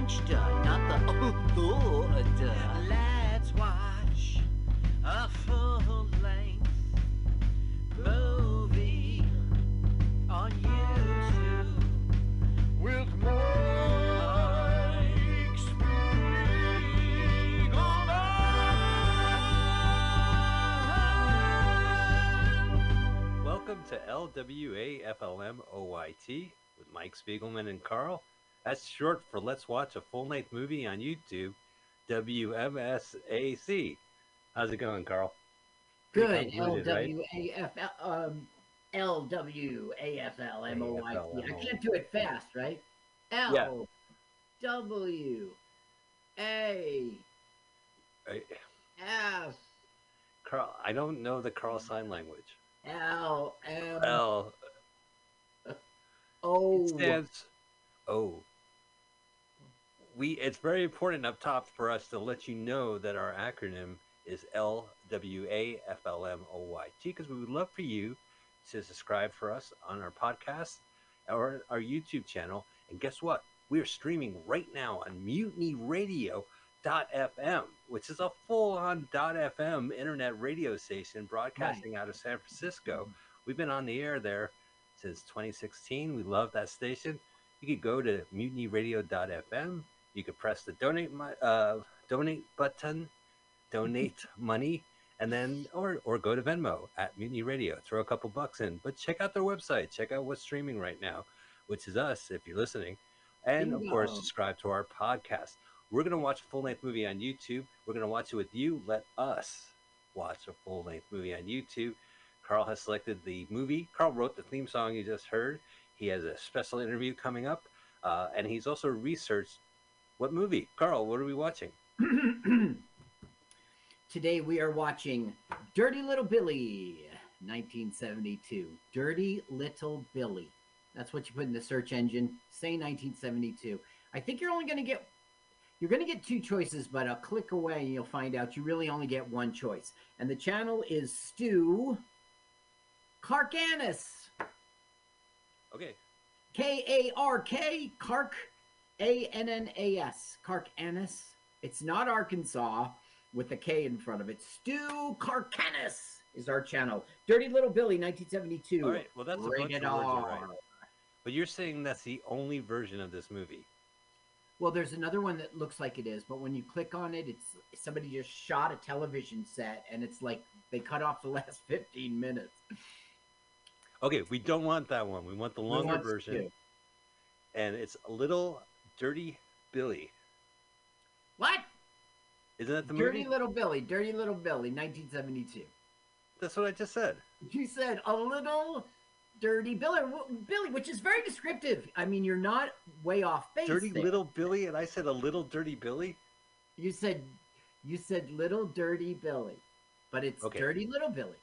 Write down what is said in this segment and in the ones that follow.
French duh, not the oh, duh. Let's watch a full length movie on YouTube with Mike Spiegelman. Welcome to LWAFLMOYT with Mike Spiegelman and Carl. That's short for Let's Watch a Full Length Movie on YouTube, WMSAC. How's it going, Carl? Good. L-W-A-F-L, um, L-W-A-F-L-M-O-Y-T. I can't do it fast, right? L W A. F Carl, I don't know the Carl sign language. L M L O. it stands O. We it's very important up top for us to let you know that our acronym is L W A F L M O Y T because we would love for you to subscribe for us on our podcast or our YouTube channel. And guess what? We are streaming right now on mutinyradio.fm, which is a full on .fm internet radio station broadcasting out of San Francisco. We've been on the air there since 2016. We love that station. You could go to mutinyradio.fm. You could press the donate my, uh, donate button, donate money, and then or or go to Venmo at Mutiny Radio. Throw a couple bucks in, but check out their website. Check out what's streaming right now, which is us if you're listening, and of course subscribe to our podcast. We're gonna watch a full length movie on YouTube. We're gonna watch it with you. Let us watch a full length movie on YouTube. Carl has selected the movie. Carl wrote the theme song you just heard. He has a special interview coming up, uh, and he's also researched what movie. Carl, what are we watching? Today we are watching Dirty Little Billy, 1972. Dirty Little Billy. That's what you put in the search engine. Say 1972. I think you're only going to get you're going to get two choices, but a click away and you'll find out you really only get one choice. And the channel is Stu Karkanis. Okay, K A R K, Kark, A N N A S, Kark Annis. It's not Arkansas with a K in front of it. Stu Karkanis is our channel. Dirty Little Billy, 1972. all right. Well, that's a bunch of words right. But you're saying that's the only version of this movie. Well, there's another one that looks like it is, but when you click on it, it's somebody just shot a television set, and it's like they cut off the last 15 minutes. Okay, we don't want that one. We want the longer version, and it's a little Dirty Billy. What? Isn't that the movie? Dirty movie? Little Billy, Dirty Little Billy, 1972. That's what I just said. You said a little dirty Billy, Billy, which is very descriptive. I mean, you're not way off base. Dirty there. Little Billy, and I said a little Dirty Billy. You said, you said little dirty Billy, but it's Okay. dirty little Billy.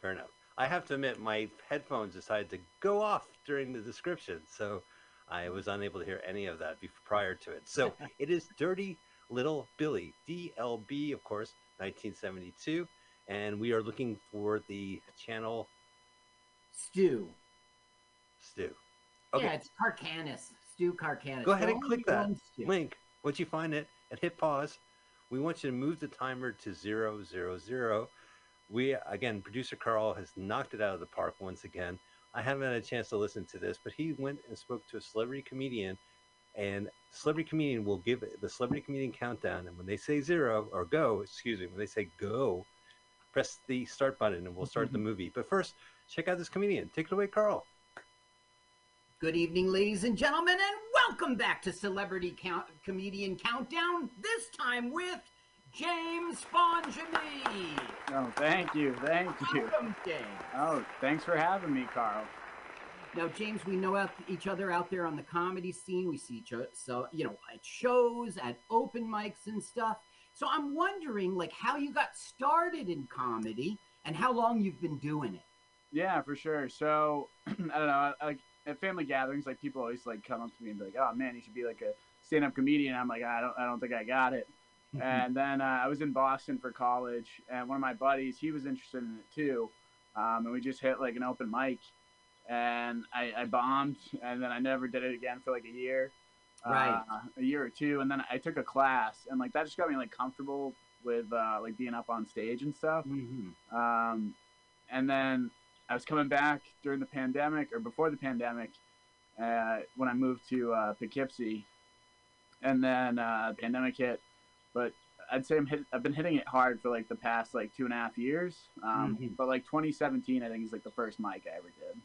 Fair enough. I have to admit, my headphones decided to go off during the description, so I mm-hmm. was unable to hear any of that bef- prior to it. So it is Dirty Little Billy, DLB, of course, 1972, and we are looking for the channel Stew. Stew. Okay, Yeah, it's Karkanis. Stu Karkanis. Go ahead and click that link. Once you find it and hit pause, we want you to move the timer to zero zero zero. We again, producer Carl has knocked it out of the park once again. I haven't had a chance to listen to this, but he went and spoke to a celebrity comedian, and celebrity comedian will give the celebrity comedian countdown. And when they say zero or go, excuse me, when they say go, press the start button and we'll start the movie. But first, check out this comedian. Take it away, Carl. Good evening, ladies and gentlemen, and welcome back to Celebrity Count- Comedian Countdown. This time with James Fongemie. Oh, thank you, thank you. Welcome, James. Oh, thanks for having me, Carl. Now, James, we know each other out there on the comedy scene. We see each other, so you know, at shows, at open mics and stuff. So I'm wondering, like, how you got started in comedy and how long you've been doing it. Yeah, for sure. So, I don't know, like at family gatherings, like people always like come up to me and be like, "Oh man, you should be like a stand-up comedian. I'm like, I don't, I don't think I got it. And then uh, I was in Boston for college, and one of my buddies, he was interested in it too, um, and we just hit like an open mic, and I, I bombed, and then I never did it again for like a year, Right. uh, a year or two, and then I took a class, and like that just got me like comfortable with uh, like being up on stage and stuff. hmm Um, and then I was coming back during the pandemic or before the pandemic uh, when I moved to uh, Poughkeepsie. And then uh, pandemic hit. But I'd say I'm hit, I've been hitting it hard for like the past like two and a half years. Um, Mhm. But like 2017, I think is like the first mic I ever did.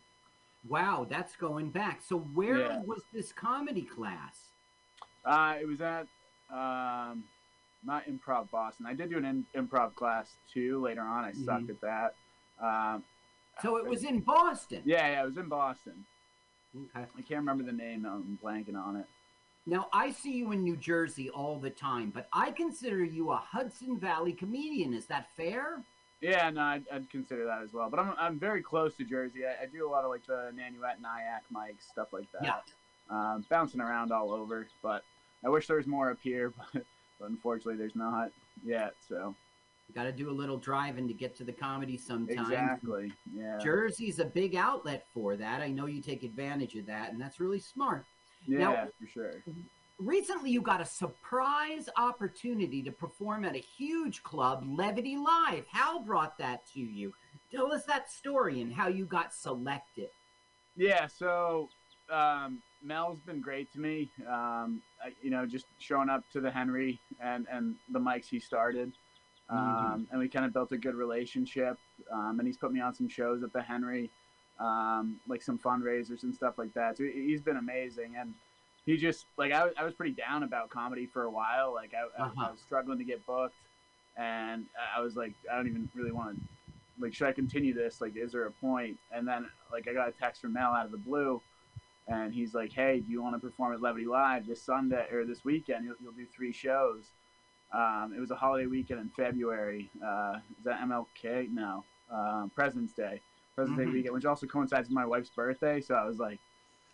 Wow, that's going back. So where Yeah. was this comedy class? Uh, it was at um, not Improv Boston. I did do an in- improv class too later on. I sucked Mhm. at that. Um, So it was in Boston. yeah, yeah, it was in Boston. Okay. I can't remember the name. I'm blanking on it. Now I see you in New Jersey all the time, but I consider you a Hudson Valley comedian. Is that fair? Yeah, no, I'd, I'd consider that as well. But I'm, I'm very close to Jersey. I, I do a lot of like the Nanuet, Nyack mics, stuff like that. Yeah. Um, bouncing around all over. But I wish there was more up here, but, but unfortunately there's not yet. So You got to do a little driving to get to the comedy sometimes. exactly, yeah, Jersey's a big outlet for that. I know you take advantage of that, and that's really smart. Yeah, Now- for sure. Recently, you got a surprise opportunity to perform at a huge club, Levity Live. Hal brought that to you. Tell us that story and how you got selected. Yeah, so um, Mel's been great to me. Um, I, you know, just showing up to the Henry and, and the mics he started. Um, Mhm. And we kind of built a good relationship. Um, and he's put me on some shows at the Henry, um, like some fundraisers and stuff like that. So he- he's been amazing. And he just, like, I, was- I was pretty down about comedy for a while. Like, I, I, Uh-huh. I was struggling to get booked. And I was like, I don't even really want to like should I continue this? Like, is there a point? And then like I got a text from Mel out of the blue, and he's like, Hey, do you want to perform at Levity Live this Sunday or this weekend? You'll, you'll do three shows. Um, it was a holiday weekend in February. Uh, is that MLK? No, um, President's Day. President's Mhm. Day weekend, which also coincides with my wife's birthday. So I was like,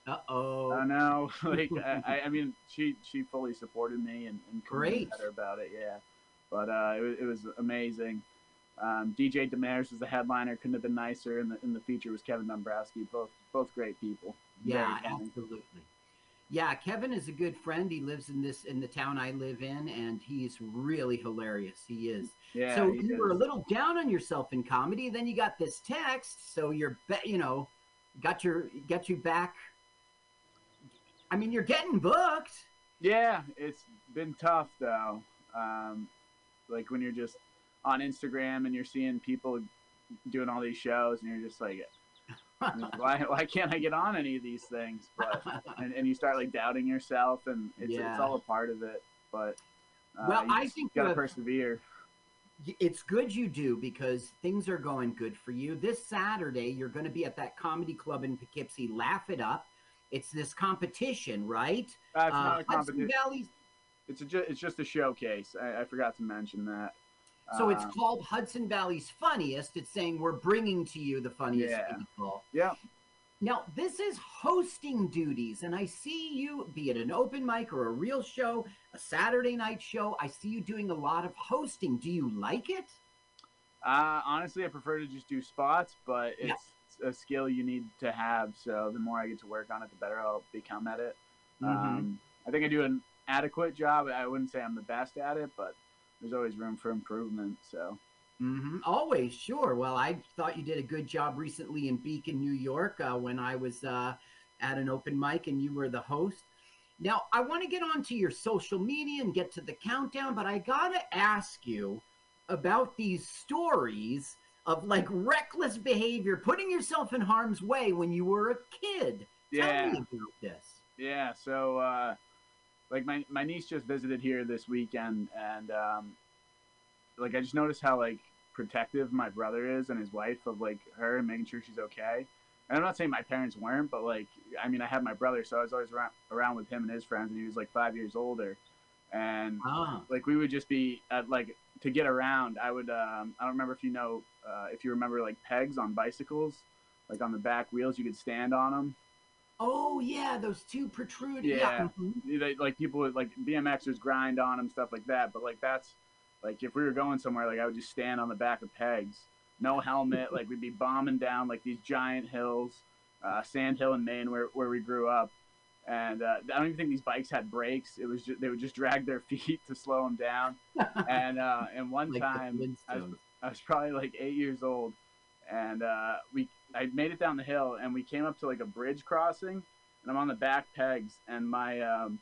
Uh oh. don't know. like, I, I mean, she she fully supported me and, and Great. better about it. Yeah, but uh, it, was, it was amazing. Um, DJ Demaris was the headliner. Couldn't have been nicer. And the, and the feature was Kevin Dombrowski. Both both great people. Yeah, absolutely. Yeah, Kevin is a good friend. He lives in this in the town I live in, and he's really hilarious. He is. Yeah. so you were a little down on yourself in comedy. Then you got this text, so you're, be- you know, got your got you back. I mean, you're getting booked. Yeah, it's been tough though. Um, like when you're just on Instagram and you're seeing people doing all these shows, and you're just like, why why can't I get on any of these things? But and, and you start like doubting yourself, and it's, Yeah. it's all a part of it. But uh, Well, you I just think gotta the- persevere. It's good you do because things are going good for you. This Saturday, you're going to be at that comedy club in Poughkeepsie. Laugh it up. It's this competition, right? Uh, it's Uh, not a competition. It's a ju- it's just a showcase. I, I forgot to mention that. So it's Um, called Hudson Valley's Funniest. It's saying we're bringing to you the funniest Yeah. people. Yeah. Now, this is hosting duties, and I see you, be it an open mic or a real show, a Saturday night show, I see you doing a lot of hosting. Do you like it? Uh, honestly, I prefer to just do spots, but it's Yeah. a skill you need to have. So the more I get to work on it, the better I'll become at it. Mhm. Um, I think I do an adequate job. I wouldn't say I'm the best at it, but there's always room for improvement. So Mm-hmm. Always, sure. Well, I thought you did a good job recently in Beacon, New York, uh, when I was uh, at an open mic and you were the host. Now, I want to get onto your social media and get to the countdown, but I got to ask you about these stories of like reckless behavior, putting yourself in harm's way when you were a kid. Tell yeah, me about this. yeah. So uh, like my my niece just visited here this weekend, and um, like I just noticed how like protective my brother is and his wife of like her and making sure she's okay. And I'm not saying my parents weren't, but like I mean I had my brother, so I was always around, around with him and his friends, and he was like five years older, and Ah, like we would just be at like to get around. I would um, I don't remember if you know uh, if you remember like pegs on bicycles, like on the back wheels, you could stand on them. Oh yeah, those two protrude. Yeah. You know, like people would like BMXers grind on them, stuff like that. But like that's like if we were going somewhere, like I would just stand on the back of pegs, no helmet. like we'd be bombing down like these giant hills, uh, Sand Hill in Maine, where where we grew up. And uh, I don't even think these bikes had brakes. It was just, they would just drag their feet to slow them down. And uh, and one like time I was, I was probably like eight years old, and uh, we I made it down the hill, and we came up to like a bridge crossing, and I'm on the back pegs, and my um,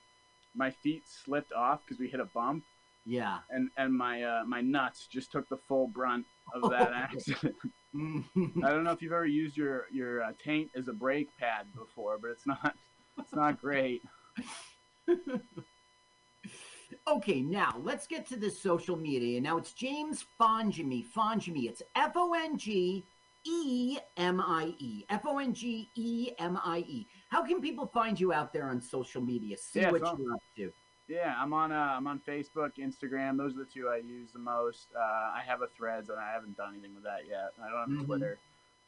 my feet slipped off because we hit a bump, Yeah. and and my uh, my nuts just took the full brunt of that accident. I don't know if you've ever used your your uh, taint as a brake pad before, but it's not it's not great. Okay, now let's get to the social media. Now it's James Fongemie. Fongemie. It's F O N G E M I E. F O N G E M I E. How can people find you out there on social media? See Yeah, what so- you're up to. Yeah, I'm on uh, I'm on Facebook, Instagram. Those are the two I use the most. Uh, I have a Threads, and I haven't done anything with that yet. I don't have Mhm. Twitter.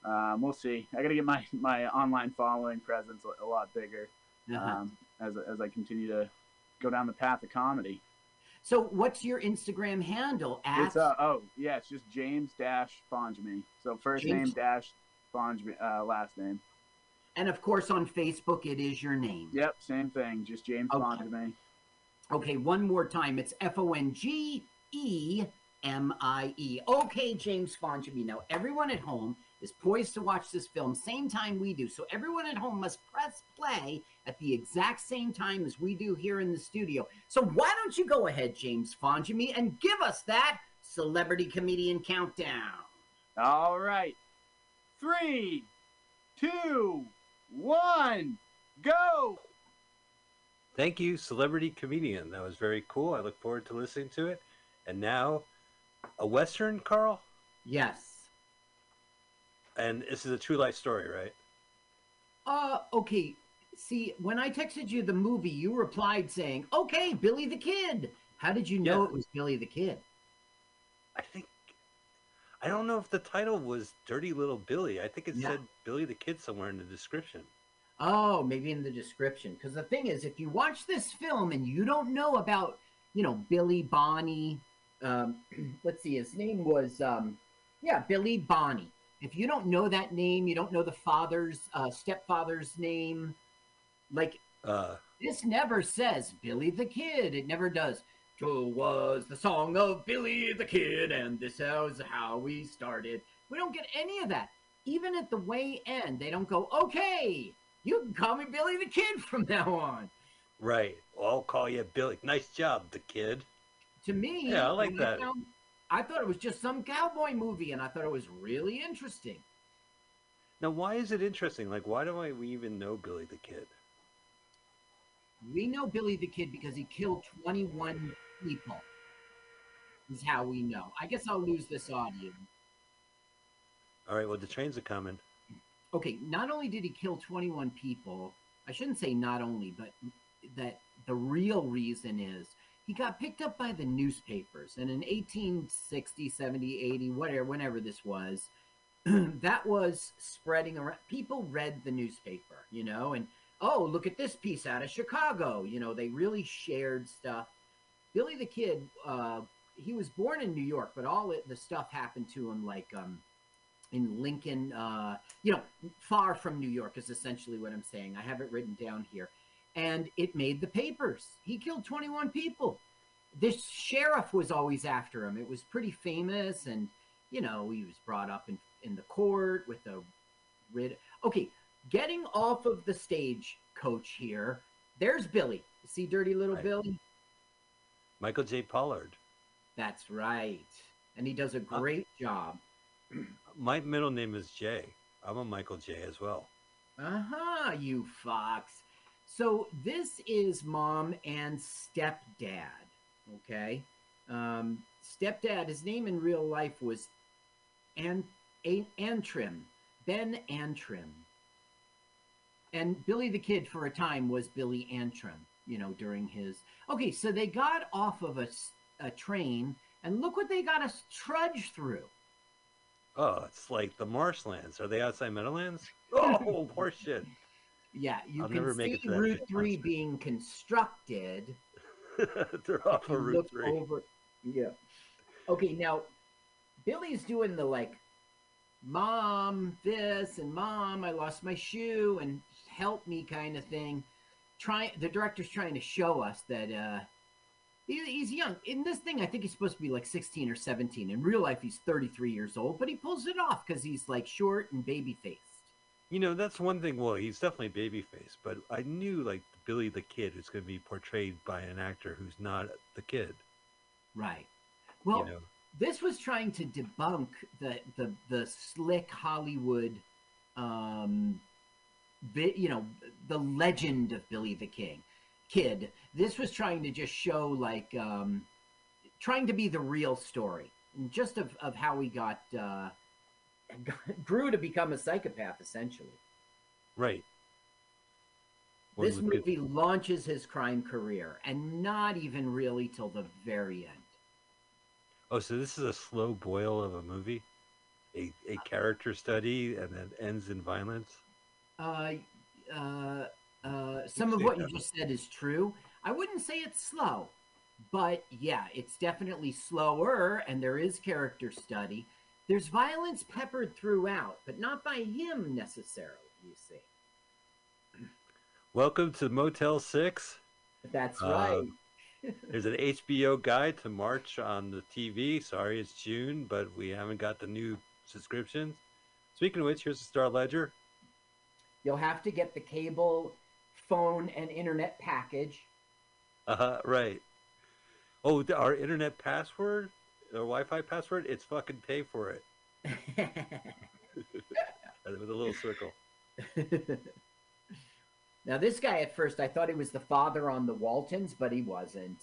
Um, we'll see. I got to get my my online following presence a, a lot bigger Uh-huh. um, as as I continue to go down the path of comedy. So, what's your Instagram handle? At It's uh oh yeah, it's just James Dash Fongemie. So first James- name dash Fongemie, uh, last name. and of course on Facebook, it is your name. Yep, same thing. Just James Okay. Fongemie. Okay, one more time. It's F O N G E M I E. Okay, James Fongemie. Now, everyone at home is poised to watch this film same time we do. So, everyone at home must press play at the exact same time as we do here in the studio. So, why don't you go ahead, James Fongemie, and give us that celebrity comedian countdown? All right. Three, two, one, go. Thank you, celebrity comedian. That was very cool. I look forward to listening to it. And now, a western, Carl. Yes. And this is a true life story, right? Uh, okay. See, when I texted you the movie, you replied saying, okay, Billy the Kid. How did you know Yeah. it was Billy the Kid? I think I don't know if the title was Dirty Little Billy. I think it Yeah. said Billy the Kid somewhere in the description. Oh, maybe in the description. Because the thing is, if you watch this film and you don't know about, you know, Billy Bonney, um, let's see, his name was, um, yeah, Billy Bonney. If you don't know that name, you don't know the father's, uh, stepfather's name, like Uh, this never says Billy the Kid. It never does. So was the song of Billy the Kid, and this is how we started. We don't get any of that. Even at the way end, they don't go, okay, you can call me Billy the Kid from now on. right. Well, I'll call you Billy. Nice job, the kid. To me, Yeah, I like that. found- I thought it was just some cowboy movie, and I thought it was really interesting. Now, why is it interesting? Like, why do I we even know Billy the Kid? We know Billy the Kid because he killed 21 people. Is how we know. I guess I'll lose this audio. All right. Well, the trains are coming. okay, not only did he kill 21 people, I shouldn't say not only, but that the real reason is he got picked up by the newspapers. And in 1860, 70, 80, whatever, whenever this was, that was spreading around. People read the newspaper, you know, and oh, look at this piece out of Chicago. You know, they really shared stuff. Billy the Kid, uh, he was born in New York, but all it, the stuff happened to him like um, in Lincoln, uh, you know, far from New York is essentially what I'm saying. I have it written down here. And it made the papers. He killed 21 people. This sheriff was always after him. It was pretty famous. And, you know, he was brought up in, in the court with a writ. Okay, getting off of the stage coach here. There's Billy. See Dirty Little Right. Billy? Michael J. Pollard. That's right. And he does a great job. My middle name is Jay. I'm a Michael J. as well. Uh-huh, you fox. So this is mom and stepdad, okay? Um, stepdad, his name in real life was An- A- Antrim, Ben Antrim. And Billy the Kid for a time was Billy Antrim, you know, during his... Okay, so they got off of a, a train, and look what they got us trudge through. Oh, it's like the marshlands. Are they outside Meadowlands? Oh, horseshit. Yeah, you I'll can see it to that Route Three being constructed. They're off of Route Three. over- Yeah. Okay, now Billy's doing the like, mom, this and mom, I lost my shoe and help me kind of thing. Try the director's trying to show us that uh he, he's young. In this thing, I think he's supposed to be like 16 or 17. In real life, he's 33 years old, but he pulls it off because he's like short and baby faced. You know, that's one thing. Well, he's definitely babyface, but I knew like Billy the Kid is going to be portrayed by an actor who's not the kid. Right. Well, you know, this was trying to debunk the the the slick Hollywood, um, you know, the legend of Billy the King, kid. This was trying to just show like, um, trying to be the real story, just of of how we got uh, grew to become a psychopath, essentially. right? One this movie launches his crime career, and not even really till the very end. Oh, so this is a slow boil of a movie, a a character study, and then ends in violence. uh, uh, uh, some of what you just said is true. I wouldn't say it's slow, but yeah, it's definitely slower, and there is character study. There's violence peppered throughout, but not by him necessarily. You see, Welcome to Motel Six. that's Uh, right. There's an HBO guide to March on the TV. Sorry, it's June, but we haven't got the new subscriptions. Speaking of which, here's the Star Ledger. You'll have to get the cable, phone, and internet package. Uh, huh. right. Oh, our internet password, our Wi-Fi password, it's fucking pay for it with a little circle. now, this guy at first, I thought he was the father on the Waltons, but he wasn't.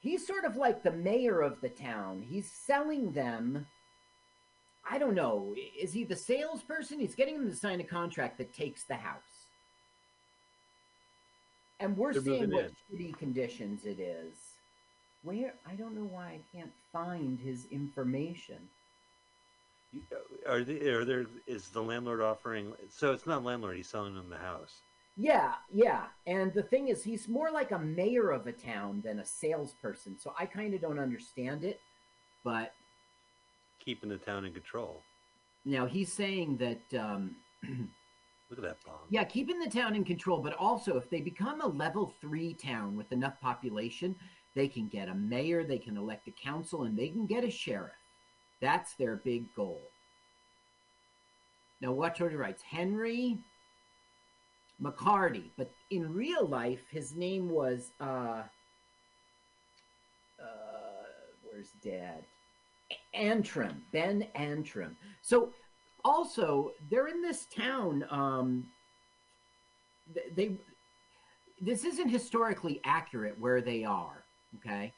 He's sort of like the mayor of the town. He's selling them. I don't know. Is he the salesperson? He's getting them to sign a contract that takes the house. And we're They're seeing what shitty conditions it is. Where? I don't know why I can't find his information. You- Are they, are there, is the landlord offering, so it's not landlord, he's selling them the house. Yeah, yeah. And the thing is, he's more like a mayor of a town than a salesperson. So I kind of don't understand it. But Keeping the town in control. now he's saying that, um, Look at that bomb. yeah, keeping the town in control, but also if they become a level three town with enough population, they can get a mayor, they can elect a council, and they can get a sheriff. That's their big goal. Now, watch what he writes Henry McCarty, but in real life, his name was, uh, uh, where's dad? Antrim, Ben Antrim. So, also, they're in this town. Um, they, this isn't historically accurate where they are. Okay,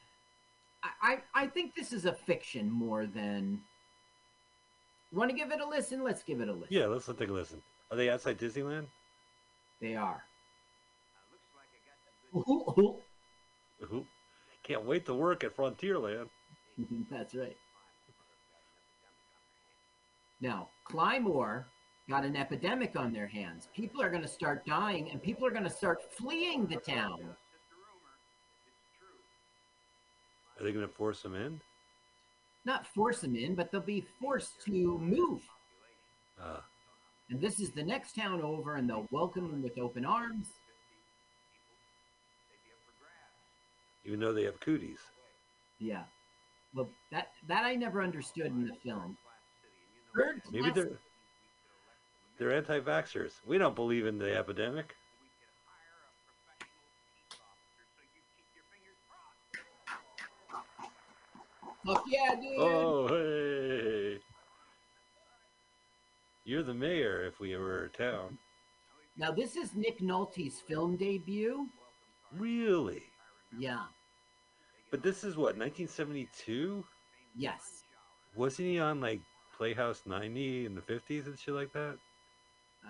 I, I, I think this is a fiction more than. Want to give it a listen? Let's give it a listen. Yeah, let's take a listen. Are they outside Disneyland? They are. Ooh, Can't wait to work at Frontierland. That's right. Now, Clymore got an epidemic on their hands. People are going to start dying, and people are going to start fleeing the town. Are they going to force them in? Not force them in, but they'll be forced to move. Uh, And this is the next town over, and they'll welcome them with open arms. even though they have cooties. Yeah. Well, that that I never understood in the film. Third Maybe class- they're they're anti-vaxxers. We don't believe in the epidemic. Fuck yeah, dude. Oh, hey! You're the mayor if we were a town. Now this is Nick Nolte's film debut. Really? Yeah. But this is what 1972. Yes. Wasn't he on like Playhouse 90 in the 50s and shit like that?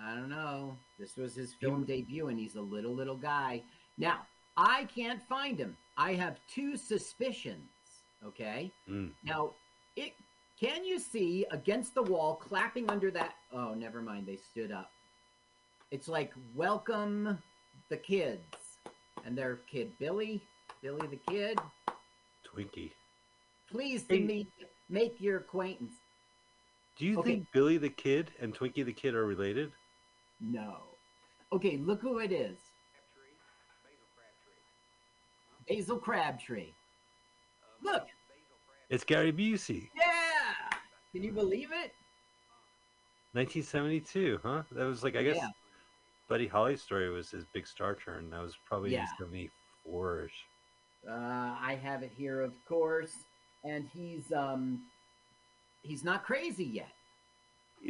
I don't know. This was his film debut, and he's a little little guy. Now I can't find him. I have two suspicions. Okay. Mm. Now, it can you see against the wall, clapping under that? Oh, never mind. They stood up. It's like welcome the kids and their kid Billy, Billy the kid. Twinkie. Pleased to Hey. meet, make your acquaintance. Do you Okay. think Billy the Kid and Twinkie the Kid are related? No. Okay, look who it is. Basil Crabtree. Look, It's Gary Busey. yeah. Can you believe it? 1972, huh? That was like I guess Yeah. Buddy Holly's story was his big star turn. That was probably Yeah. 74ish. Uh, I have it here, of course, and he's um, he's not crazy yet.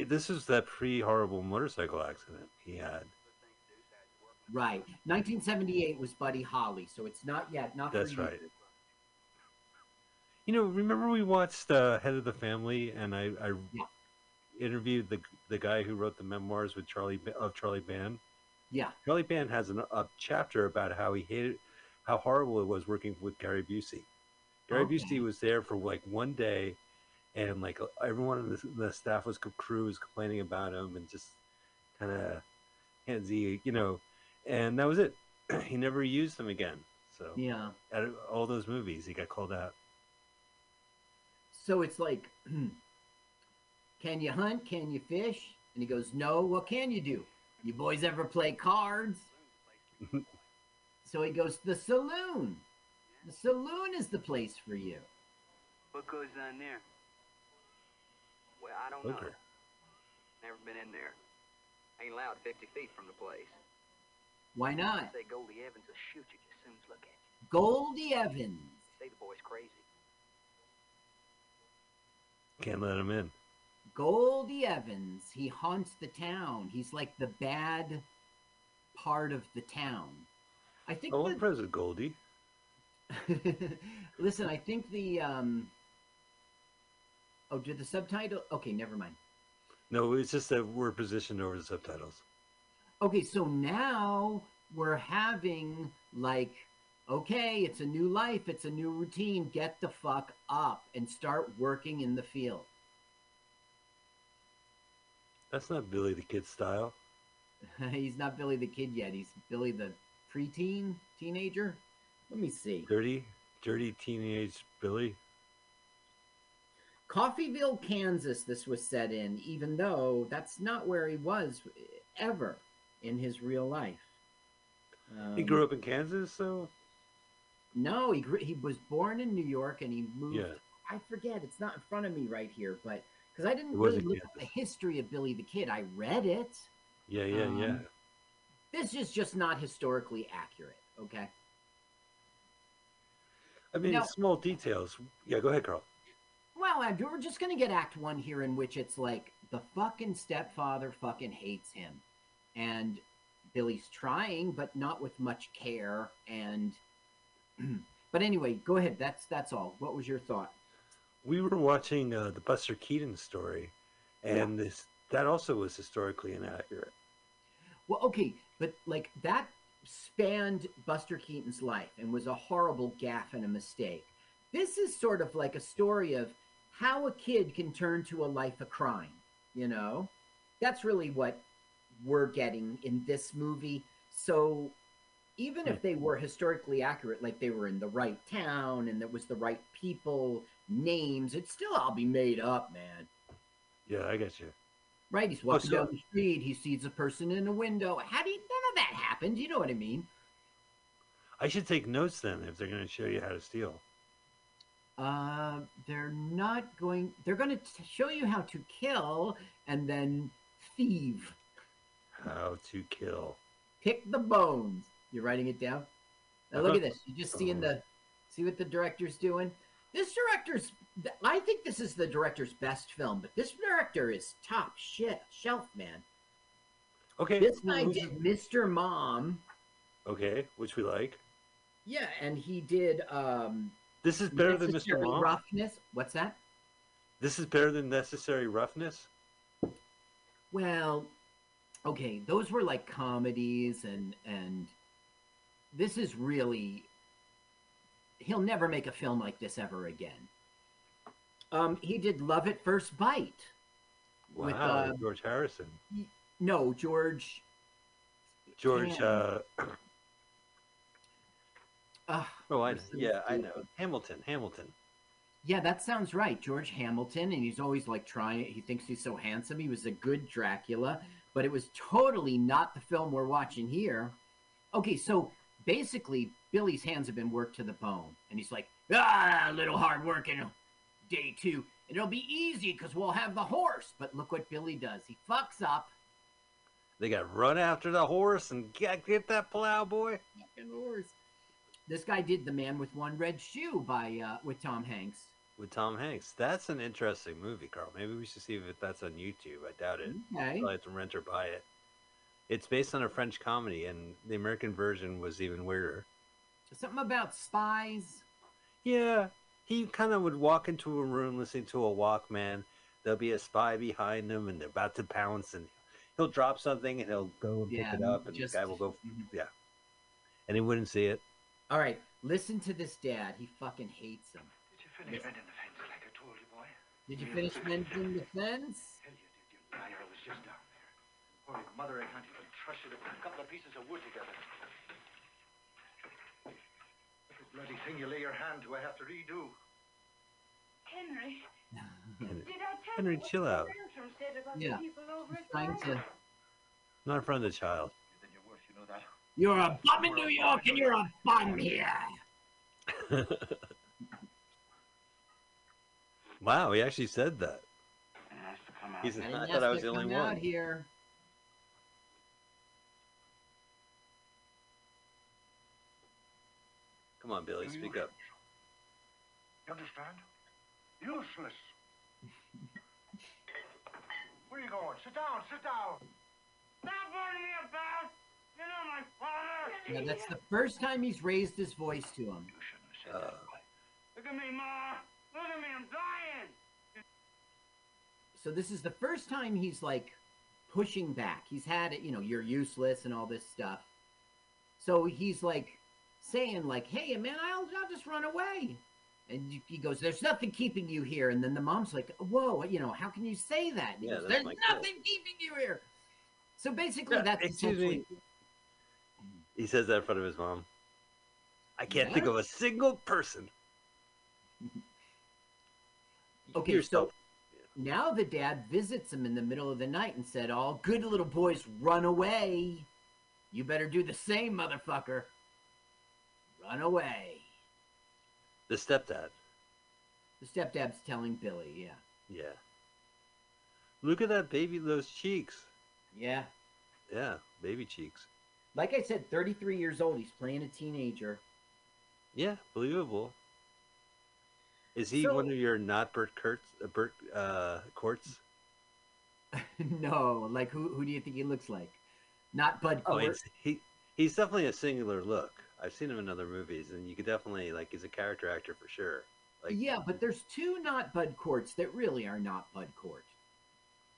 This is that pre-horrible motorcycle accident he had. Right. 1978 was Buddy Holly, so it's not yet. Not That's right. You know, remember we watched uh, Head of the Family, and I, I Yeah. interviewed the the guy who wrote the memoirs with Charlie of Charlie Band. Yeah. Charlie Band has an, a chapter about how he hated, how horrible it was working with Gary Busey. Gary Okay. Busey was there for like one day, and like everyone in the, the staff was crew was complaining about him and just kind of handsy, you know, and that was it. he never used them again. So Yeah. out of all those movies, he got called out. So it's like, can you hunt? Can you fish? And he goes, No. What can you do? You boys ever play cards? so he goes, The saloon. The saloon is the place for you. What goes on there? Well, I don't know. Never been in there. Ain't allowed 50 feet from the place. Why not? Say Goldie Evans will shoot you just soon as look at you. Goldie Evans. They Say the boy's crazy. Can't let him in. Goldie Evans. He haunts the town. He's like the bad part of the town. I think. Oh, the- with Goldie. Listen, I think the um Oh, did the subtitle? Okay, never mind. No, it's just that we're positioned over the subtitles. Okay, so now we're having like okay, it's a new life, it's a new routine. Get the fuck up and start working in the field. That's not Billy the Kid style. he's not Billy the kid yet. He's Billy the preteen, teenager. Let me see. Dirty, dirty teenage Billy. Coffeyville, Kansas, this was set in, even though that's not where he was ever in his real life. He Um, grew up in Kansas, so No, he he was born in New York and he moved. yeah. I forget, it's not in front of me right here, but because I didn't really look at the history of Billy the Kid, I read it. Yeah, yeah, yeah. Um, This is just not historically accurate. Okay. I mean, now- small details. Yeah, go ahead, Carl. Well, Andrew, we're just gonna get Act One here, in which it's like the fucking stepfather fucking hates him, and Billy's trying, but not with much care. And but anyway, go ahead. That's that's all. What was your thought? We were watching uh, the Buster Keaton story, and this that also was historically inaccurate. Well, okay, but like that spanned Buster Keaton's life and was a horrible gaffe and a mistake. This is sort of like a story of how a kid can turn to a life of crime, you know? That's really what we're getting in this movie. So even if they were historically accurate, like they were in the right town and there was the right people, names, it'd still all be made up, man. Yeah, I get you. Right? He's walking so- down the street. He sees a person in a window. How do you, none of that happened? You know what I mean? I should take notes then if they're going to show you how to steal. Uh, they're not going. They're going to show you how to kill and then thieve. How to kill. Pick the bones. You're writing it down. Now look at this. You just seeing the see what the director's doing. This director's. I think this is the director's best film, but this director is top shit shelf man. Okay. This guy did Mr. Mom. Okay, which we like. Yeah, and he did um This is better than Mr. Mom. Roughness. What's that? This is better than Necessary Roughness. Well, okay, those were like comedies and and this is really he'll never make a film like this ever again. Um he did Love at First Bite. Wow, With, uh, George Harrison. No, George George. Uh, Uh, oh, I, yeah, I know. Hamilton. Hamilton. yeah, that sounds right. George Hamilton, and he's always like trying. He thinks he's so handsome. He was a good Dracula, but it was totally not the film we're watching here. Okay, so basically, Billy's hands have been worked to the bone, and he's like, ah, a little hard working day two. And it'll be easy because we'll have the horse. But look what Billy does. He fucks up. They got run after the horse and get, get that plow, boy. Fucking horse. This guy did The Man with One Red Shoe by uh, with Tom Hanks. With Tom Hanks. That's an interesting movie, Carl. Maybe we should see if that's on YouTube. I doubt it. Okay. I'll have to rent or buy it. It's based on a French comedy, and the American version was even weirder. Something about spies. Yeah, he kind of would walk into a room listening to a Walkman. There'll be a spy behind him, and they're about to pounce, and he'll drop something, and he'll go and Yeah, pick it up, and just- the guy will go, Mhm. and he wouldn't see it. All right, listen to this dad. He fucking hates him. Did you finish mending the fence like I told you, boy? Did you finish mending the fence? Hell, you did, you liar. I was just down there. Holy mother, I can't even trust you to put a couple of pieces of wood together. Every bloody thing you lay your hand to, I have to redo. Henry, And did I tell Henry, you chill the out. Said about Yeah. people over at trying to. Not in front of the child. Then you're worse, you know that. You're a bum in New York, and you're a bum here. wow, he actually said that. And has to come out. He's, I I, didn't thought I was the only come out one. here. Come on, Billy, speak useless. up. You understand? Useless. Where are you going? Sit down, sit down. Stop running about! You know my father! Now, that's the first time he's raised his voice to him. You shouldn't have said Uh, that. Look at me, Ma! Look at me, I'm dying! So this is the first time he's like pushing back. He's had it, you know, you're useless and all this stuff. So he's like saying like, "Hey, man, I'll, I'll just run away." And he goes, "There's nothing keeping you here." And then the mom's like, "Whoa, you know, how can you say that?" Yeah, goes, There's my kid." nothing keeping you here. So basically, Yeah, that's excuse me. He says that in front of his mom. I can't think of a single person. Okay, Yourself. Now the dad visits him in the middle of the night and said, All good little boys run away. You better do the same, motherfucker. Run away. the stepdad. The stepdad's telling Billy, yeah. Yeah. Look at that baby, those cheeks. Yeah. Yeah, baby cheeks. Like I said, 33 years old. He's playing a teenager. Yeah, believable. Is he So- one of your not Bert Kurtz, uh, Bert uh, Corts? no, like who, who do you think he looks like? Not Bud Oh, he he's definitely a singular look. I've seen him in other movies, and you could definitely like he's a character actor for sure. Like yeah, but there's two not Bud Corts that really are not Bud Cort.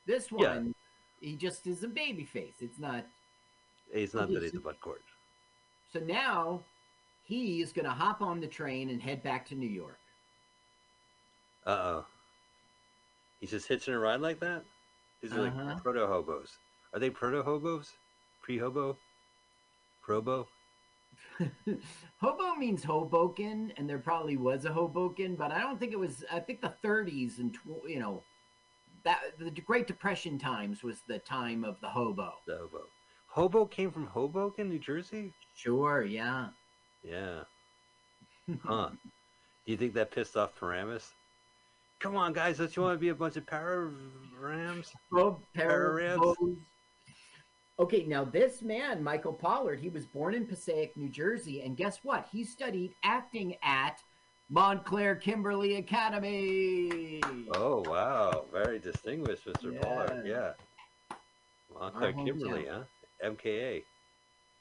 This Yeah. one, he just is a baby face. It's not. he's not that he's a Bud Cort. So now he is going to hop on the train and head back to New York. Uh oh. He's just hitching a ride like that. These are Uh-huh. like proto hobos. Are they proto hobos? Pre hobo? Probo? Hobo means Hoboken, and there probably was a Hoboken, but I don't think it was. I think the 30s and tw- you know that the Great Depression times was the time of the hobo. The hobo. Hobo came from Hoboken, New Jersey. Sure, yeah. Yeah. Huh. Do you think that pissed off Paramus? Come on, guys, don't you want to be a bunch of para rams? Bob Pararabs. Pararabs. Okay, now this man, Michael Pollard, he was born in Passaic, New Jersey, and guess what? He studied acting at Montclair Kimberly Academy. Oh wow, very distinguished, Mr. Pollard. Yeah. Yeah. Montclair Kimberly, huh? MKA.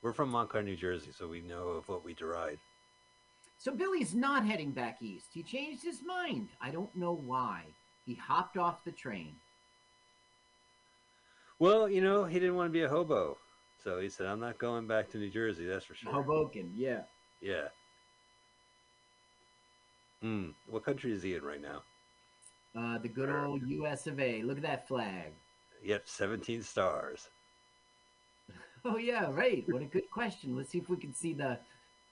We're from Montclair, New Jersey, so we know of what we deride. So Billy's not heading back east. He changed his mind. I don't know why. He hopped off the train. Well, you know, he didn't want to be a hobo, so he said, "I'm not going back to New Jersey. That's for sure." Hoboken, yeah. Yeah. Hmm. What country is he in right now? Uh, the good old U.S. of A. Look at that flag. Yep, 17 stars. Oh yeah, right. What a good question. Let's see if we can see the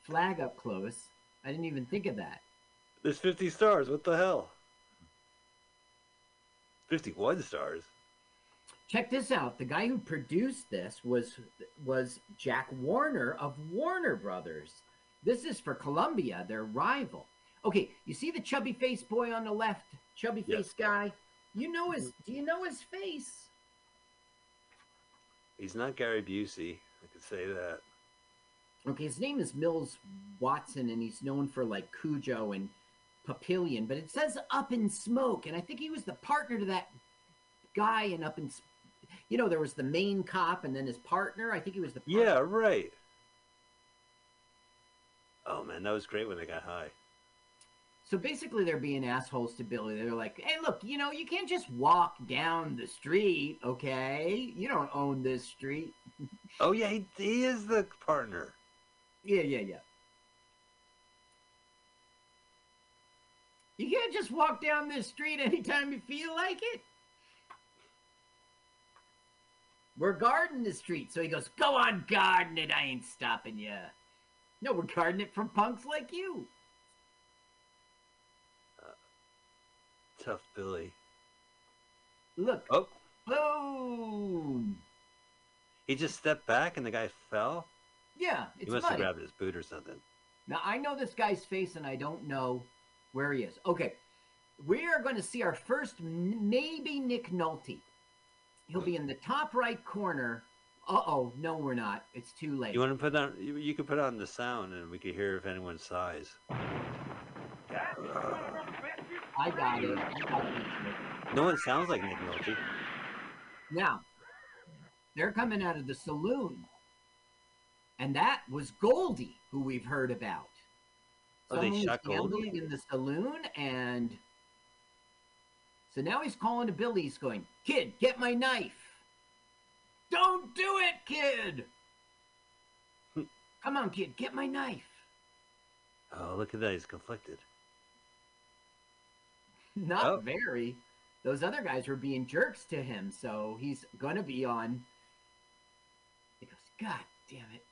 flag up close. I didn't even think of that. There's 50 stars. What the hell? 51 stars. Check this out. The guy who produced this was was Jack Warner of Warner Brothers. This is for Columbia, their rival. Okay, you see the chubby face boy on the left, chubby Yes. face guy. You know his? Mm-hmm. Do you know his face? He's not Gary Busey. I could say that. Okay, his name is Mills Watson, and he's known for like Cujo and Papillon, but it says Up in Smoke, and I think he was the partner to that guy in Up in. You know, there was the main cop, and then his partner. I think he was the partner. Yeah, right. Oh man, that was great when they got high. So basically, they're being assholes to Billy. They're like, "Hey, look, you know, you can't just walk down the street, okay? You don't own this street." Oh yeah, he, he is the partner. Yeah, yeah, yeah. You can't just walk down this street anytime you feel like it. We're guarding the street. So he goes, Go on, guarding it. I ain't stopping you. No, we're guarding it from punks like you. Uh, tough Billy. Look, Oh, boom. he just stepped back and the guy fell. Yeah, He must have grabbed his boot or something. Now I know this guy's face, and I don't know where he is. Okay, we are going to see our first maybe Nick Nolte. He'll be in the top right corner. Uh oh, no, we're not. It's too late. You want to put on? You, you could put on the sound and we could hear if anyone sighs. I got it. I got it. No one sounds like Nick Nolte. Now, they're coming out of the saloon, and that was Goldie, who we've heard about. Oh, they Someone was gambling in the saloon, and so now he's calling to Billy. He's going, "Kid, get my knife." Don't do it, kid. Come on, kid, get my knife. Oh, look at that. He's conflicted. Not Oh. very. Those other guys were being jerks to him, so he's gonna be on. He goes, God damn it!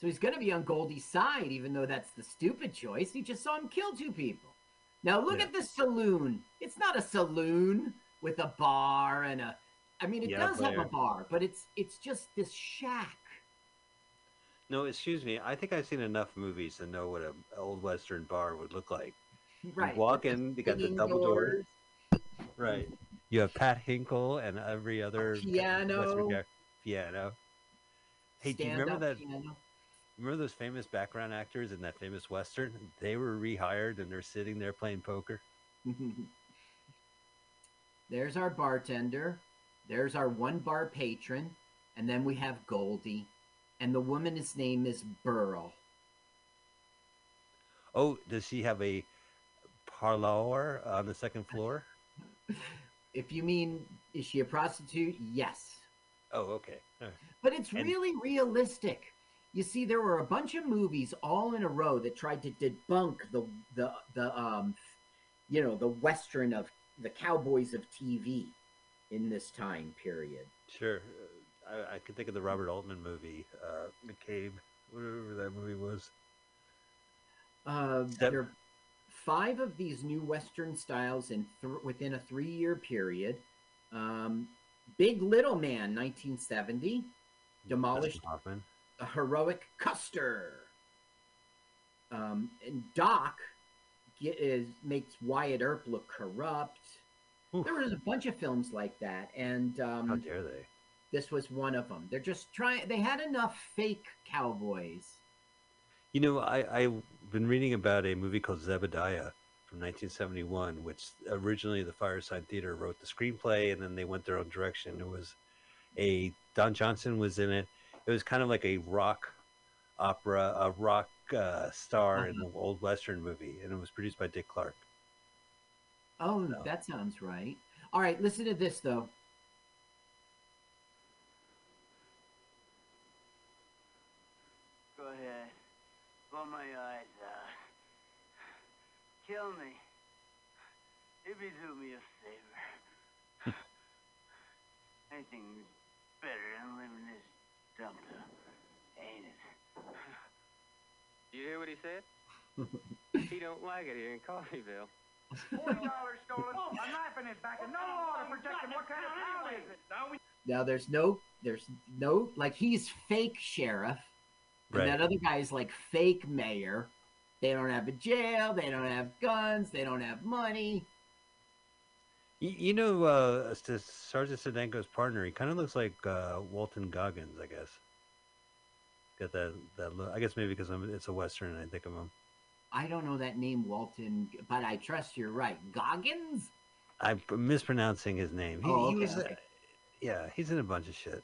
So he's gonna be on Goldie's side, even though that's the stupid choice. He just saw him kill two people. Now look Yeah. at the saloon. It's not a saloon with a bar and a. I mean, it Yeah, does have a bar, but it's it's just this shack. No, excuse me. I think I've seen enough movies to know what an old Western bar would look like. Right. You walk in, you got the double doors. Right. You have Pat Hingle and every other piano. Western guy. Piano. Hey, do you remember that? piano. Remember those famous background actors in that famous Western? They were rehired and they're sitting there playing poker. There's our bartender. There's our one bar patron. And then we have Goldie. And the woman's name is Burl. Oh, does she have a parlor on the second floor? If you mean, is she a prostitute? Yes. Oh, okay. Right. But it's And- really realistic. You see, there were a bunch of movies all in a row that tried to debunk the the the um, you know, the western of the cowboys of TV in this time period. Sure. Uh, I, I can think of the Robert Altman movie, uh, McCabe, whatever that movie was. Uh, Yep. there are five of these new Western styles in th- within a three-year period. Um, Big Little Man, 1970, demolished Dustin Hoffman. A heroic Custer. Um, and Doc get, is makes Wyatt Earp look corrupt. Oof. There was a bunch of films like that, and um, How dare they? this was one of them. They're just trying. They had enough fake cowboys. You know, I, I've been reading about a movie called Zebediah from 1971, which originally the Fireside Theater wrote the screenplay and then they went their own direction. It was a, Don Johnson was in it. It was kind of like a rock opera, a rock uh, star in an old Western movie, and it was produced by Dick Clark. Oh, No. that sounds right. All right, listen to this though. Go ahead. Blow my eyes out. Kill me. If you do me a favor. Anything's better than living this ain't it? You hear what he said? he don't like it here in Coffeyville. Forty dollars stolen, a knife in his back, and no law to protect him. What kind of town is it? Now Now there's no there's no like he's fake sheriff, and Right. that other guy is like fake mayor. They don't have a jail. They don't have guns. They don't have money. You, you know, uh, Sergeant Sedenko's partner, he kind of looks like uh, Walton Goggins, I guess. Got that that look. I guess maybe because I'm, it's a western, and I think of him. I don't know that name, Walton, but I trust you're right. Goggins? I'm mispronouncing his name. He, Oh, he okay, uh, yeah, he's in a bunch of shit.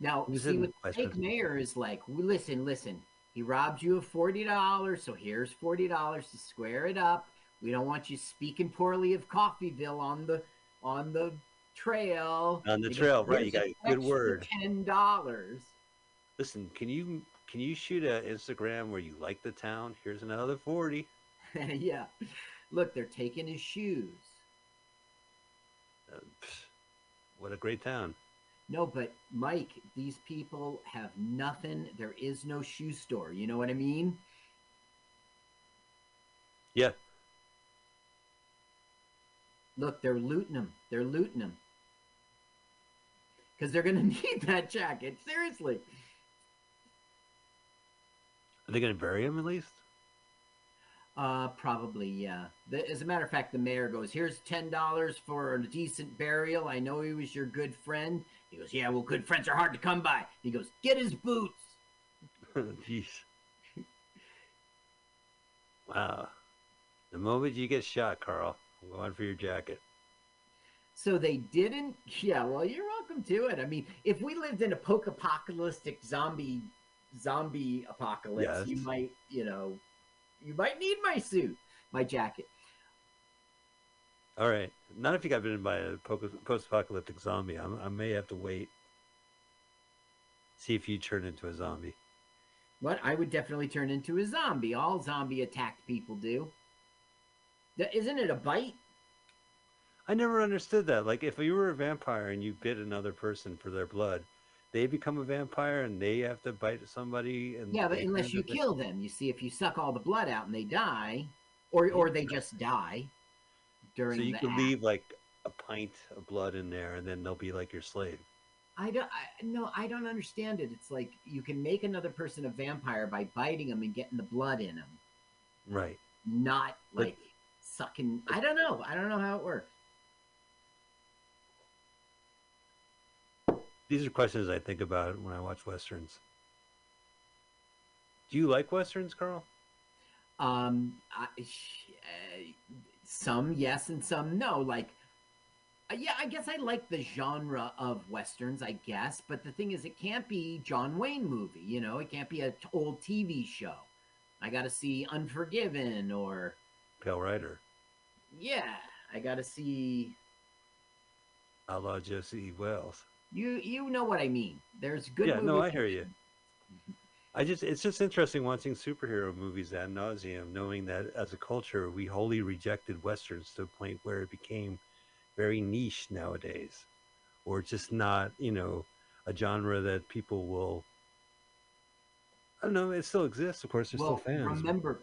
Now, was see, with mayor is like, listen, listen. He robbed you of forty dollars, so here's forty dollars to square it up. We don't want you speaking poorly of Coffeyville on the on the trail. On the Because trail, right, you got a good word. Ten dollars. Listen, can you can you shoot a Instagram where you like the town? Here's another forty. yeah. Look, they're taking his shoes. Uh, what a great town. No, but Mike, these people have nothing. There is no shoe store. You know what I mean? Yeah, Look, they're looting them. They're looting them. Because they're going to need that jacket. Seriously. are they going to bury him at least? Uh, probably, yeah. The, as a matter of fact, the mayor goes, Here's $10 for a decent burial. I know he was your good friend. He goes, Yeah, well, good friends are hard to come by. He goes, Get his boots. Jeez. Wow. The moment you get shot, Carl, I'm going for your jacket. So they didn't. Yeah, well, you're welcome to it. I mean, if we lived in a post-apocalyptic zombie zombie apocalypse, you might, you know, you might need my suit, my jacket. All right. Not if you got bitten by a post-apocalyptic zombie. I'm, I may have to wait. See if you turn into a zombie. But I would definitely turn into a zombie. All zombie attacked people do. Isn't it a bite? I never understood that. Like, if you were a vampire and you bit another person for their blood, they become a vampire and they have to bite somebody. And Yeah, but unless you kill them, you see, if you suck all the blood out and they die, or or they just die during So you could act. leave like a pint of blood in there, and then they'll be like your slave. I don't. I, no, I don't understand it. It's like you can make another person a vampire by biting them and getting the blood in them, Right. not But- like sucking. I don't know. I don't know how it works. These are questions I think about when I watch westerns. Do you like westerns, Carl? Um, I, uh, some yes and some no. Like, uh, yeah, I guess I like the genre of westerns. I guess, but the thing is, it can't be John Wayne movie. You know, it can't be a t- old TV show. I got to see Unforgiven or Pale Rider, yeah, I got to see Outlaw Josey Wales. you. You know what I mean? There's good. yeah, no, I hear you. I just it's just interesting watching superhero movies ad nauseum, knowing that as a culture we wholly rejected westerns to a point where it became very niche nowadays, or just not you know a genre that people will. I don't know. It still exists, of course. There's well, still fans. remember,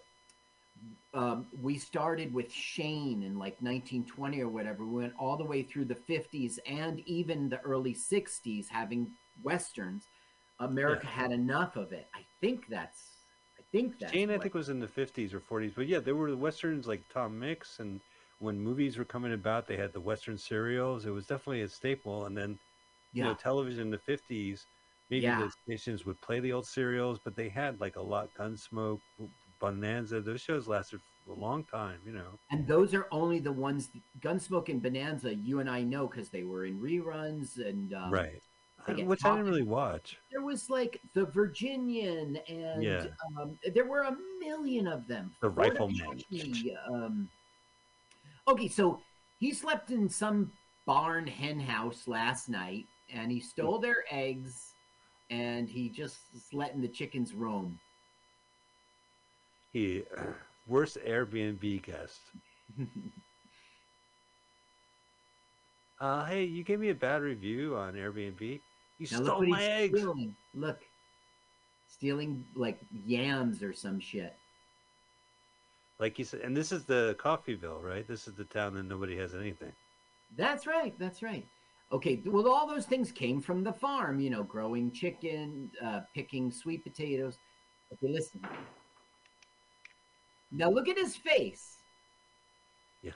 um, we started with Shane in like 1920 or whatever. We went all the way through the 50s and even the early 60s having westerns. America had enough of it. I think that's. I think that's. Shane, I what- think, was in the 50s or 40s. But yeah, there were the westerns like Tom Mix, and when movies were coming about, they had the western serials. It was definitely a staple. And then, you know, Yeah. television in the 50s, maybe Yeah. the stations would play the old serials, but they had like a lot of Gunsmoke, Bonanza. Those shows lasted a long time, you know. And those are only the ones, Gunsmoke and Bonanza, you and I know because they were in reruns. And um, right. I- Which I didn't really watch. there was like the Virginian, and Yeah. um, there were a million of them. The Rifleman. Um, okay, so he slept in some barn hen house last night, and he stole their eggs, and he just letting the chickens roam. He worst Airbnb guest. Uh, hey, you gave me a bad review on Airbnb. You Now stole my eggs. stealing. Look, stealing like yams or some shit. Like you said, and this is the Coffeyville, right? This is the town that nobody has anything. That's right. That's right. Okay. Well, all those things came from the farm. You know, growing chicken, uh, picking sweet potatoes. Okay, listen. Now look at his face. Yeah.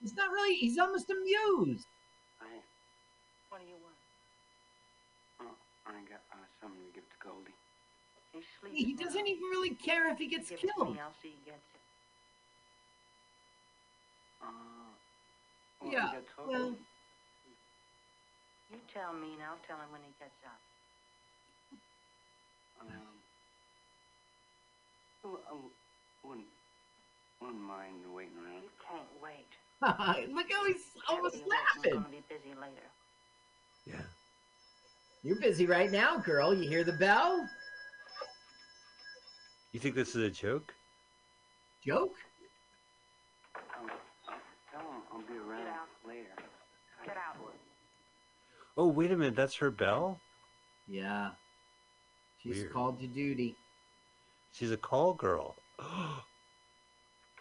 He's not really. He's almost amused. I, what do you want? Oh, I got uh, something to give to Goldie. He's sleeping. He doesn't even really care if he gets Give killed. me, I'll see he gets it. Uh, well, Yeah, we got well- You tell me and I'll tell him when he gets up. Um, well, I w- wouldn't, wouldn't mind waiting around. You can't wait. look how he's almost He'll wait, I'm laughing. gonna be busy later. Yeah. You're busy right now, girl. You hear the bell? You think this is a joke? Joke? I'll, I'll tell him I'll be around out. later. Get out. Oh, wait a minute. That's her bell. Yeah. She's Weird. called to duty. She's a call girl.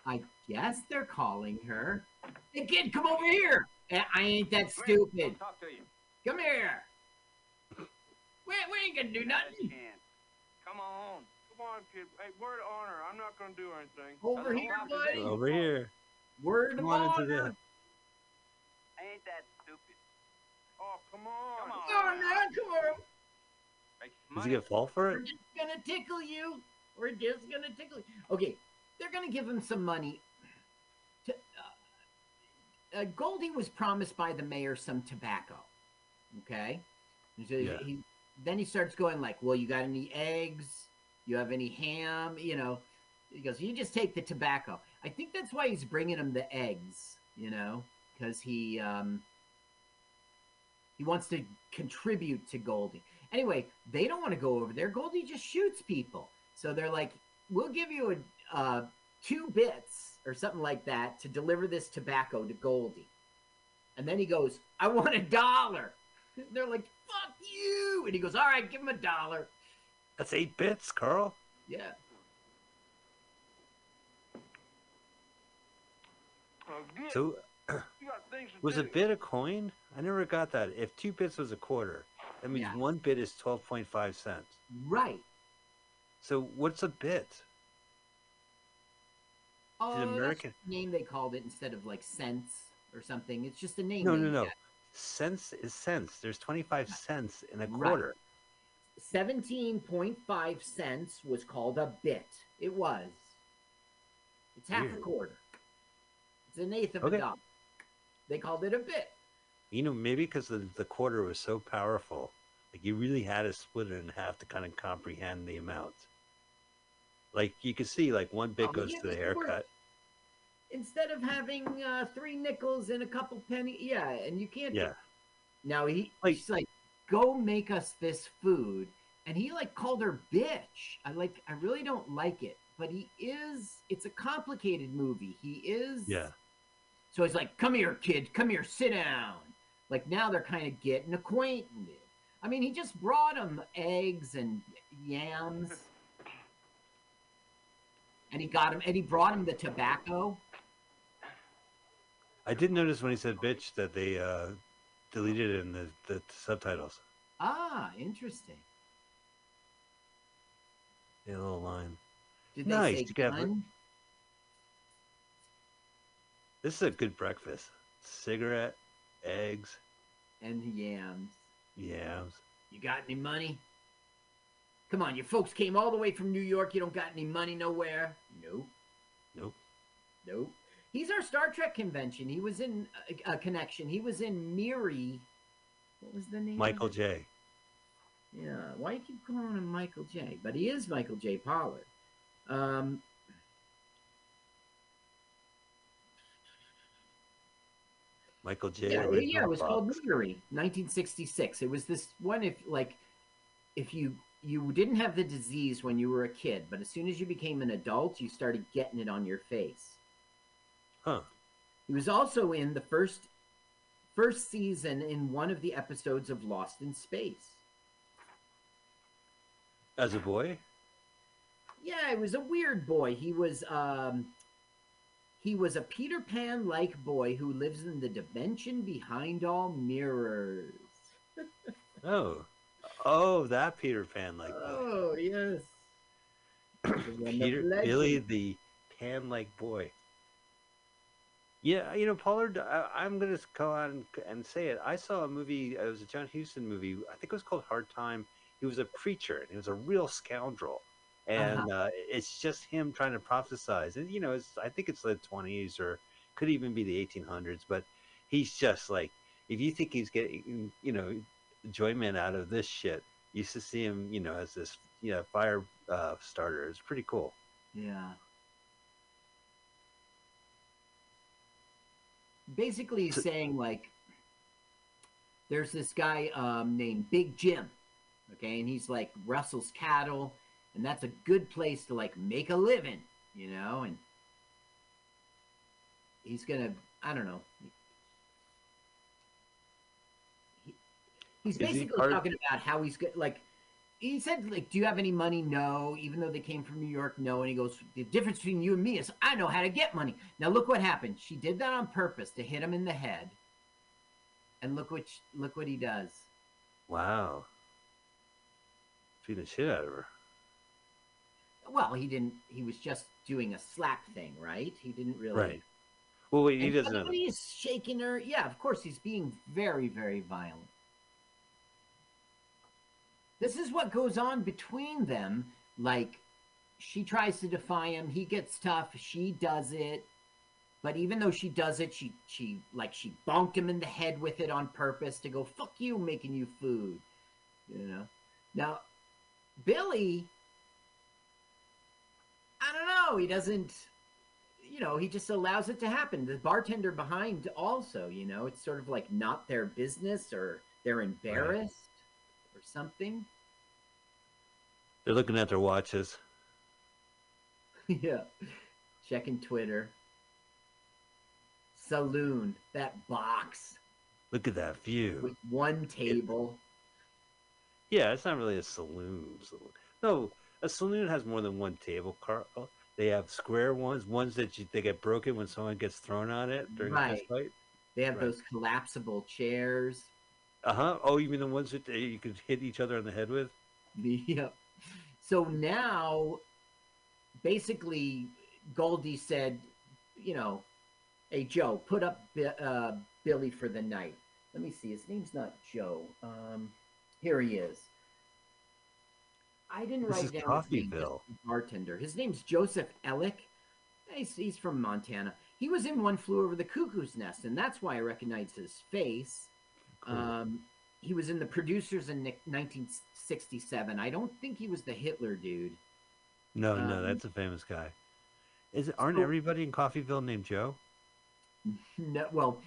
I guess they're calling her. Hey, kid, come over here. Eh, I ain't that stupid. Talk to you. Come here. We, we ain't gonna do nothing. Come on. Come on, kid. Hey, word of honor. I'm not gonna do anything. Over here, buddy. Over here. Word Come of on into honor. the. I ain't that stupid. Oh, come on. Come on. Come on, man, come on. Make Does he money. get fall for it? We're just gonna tickle you. We're just gonna tickle you. Okay, they're gonna give him some money. To, uh, uh, Goldie was promised by the mayor some tobacco. Okay, so Yeah. he, then he starts going like, "Well, you got any eggs? You have any ham? You know?" He goes, "You just take the tobacco." I think that's why he's bringing him the eggs. You know, because he um, he wants to contribute to Goldie. Anyway, they don't want to go over there. Goldie just shoots people. So they're like, we'll give you a uh, two bits or something like that to deliver this tobacco to Goldie. And then he goes, I want a dollar. They're like, fuck you. And he goes, all right, give him a dollar. That's eight bits, Carl. Yeah. Oh, get. So you got things to was do. a bit a coin? I never got that. If two bits was a quarter, that means Yeah. one bit is twelve point five cents. Right. So what's a bit? Oh, American- the name they called it instead of like cents or something. It's just a name. No, no, no. Cents is cents. There's twenty five cents in a Right. quarter. 17.5 cents was called a bit. It was. It's half a quarter. It's an eighth of Okay. a dollar. They called it a bit. You know, maybe because the, the quarter was so powerful, like you really had to split it in half to kind of comprehend the amount. Like you can see, like one bit Oh, goes yeah, to the haircut. Instead of having uh, three nickels and a couple penny, yeah, and you can't. Yeah, Now he, Like- he's like, go make us this food, and he like called her bitch. I like, I really don't like it, but he is. It's a complicated movie. He is. yeah. So he's like, "Come here, kid. Come here. Sit down." Like now they're kind of getting acquainted. I mean, he just brought him eggs and yams, and he got him, and he brought him the tobacco. I did notice when he said "bitch" that they uh, deleted it in the, the subtitles. Ah, interesting. The little line. Did they Nice, say gun? This is a good breakfast. Cigarette, eggs, and yams? yams. You got any money? Come on, your folks came all the way from New York. You don't got any money nowhere? Nope. Nope. Nope. He's our Star Trek convention. He was in a, a connection. He was in Miri. What was the name? Michael? J. Yeah. Why you keep calling him Michael J? But he is Michael J. Pollard. Um, Michael J. yeah, yeah, it was called Miri, 1966. It was this one if like if you you didn't have the disease when you were a kid, but as soon as you became an adult, you started getting it on your face. Huh. He was also in the first first season in one of the episodes of Lost in Space. As a boy? Yeah, it was a weird boy. He was um he was a Peter Pan like boy who lives in the dimension behind all mirrors. Oh. Oh, that Peter Pan like boy. Oh yes. The one of Peter. Billy the Pan like boy. Yeah, you know, Pollard. I, I'm gonna go out and, and say it. I saw a movie. It was a John Huston movie. I think it was called Hard Time. He was a preacher, and he was a real scoundrel. And Uh-huh. uh, it's just him trying to prophesize. And you know, it's, I think it's the 20s or could even be the 1800s. But he's just like, if you think he's getting, you know, enjoyment out of this shit, used to see him, you know, as this, you know, fire uh, starter. It's pretty cool. Yeah. Basically, he's So- saying like, there's this guy um, named Big Jim, okay, and he's like Russell's cattle, and that's a good place to like make a living, you know, and he's gonna, I don't know. He- He's he basically part- talking about how he's good, like he said like do you have any money? No. Even though they came from new york no. And he goes the difference between you and me is i know how to get money. Now look what happened. She did that on purpose to hit him in the head. And look what sh- look what he does. Wow. Beat the shit out of her. well he didn't he was just doing a slap thing right? He didn't really Right. Well, wait, he And doesn't somebody shaking her. Yeah of course he's being very very violent this is what goes on between them. Like she tries to defy him. He gets tough. She does it. But even though she does it she she like she bonked him in the head with it on purpose to go fuck you making you food. You know? Now billy i don't know. He doesn't you know he just allows it to happen. The bartender behind also you know it's sort of like not their business or they're embarrassed or something They're looking at their watches. yeah. Checking Twitter. Saloon, that box Look at that view. with one table. Yeah, it's not really a saloon. saloon. No, a saloon has more than one table, Carl. They have square ones, ones that you, they get broken when someone gets thrown on it during a Right. fist fight. They have Right. those collapsible chairs. Uh huh. Oh, you mean the ones that they, you could hit each other on the head with? Yep. So now, basically, Goldie said, you know, hey, Joe, put up uh, Billy for the night. Let me see. His name's not Joe. Um, here he is. I didn't This write down his name, bartender. His name's Josip Elic. He's, he's from Montana. He was in One Flew Over the Cuckoo's Nest, and that's why I recognize his face. Cool. Um, he was in the producers in 1967. I don't think he was the Hitler dude. no, no, um, that's a famous guy. Is it? Aren't so- everybody in Coffeyville named Joe? No, well,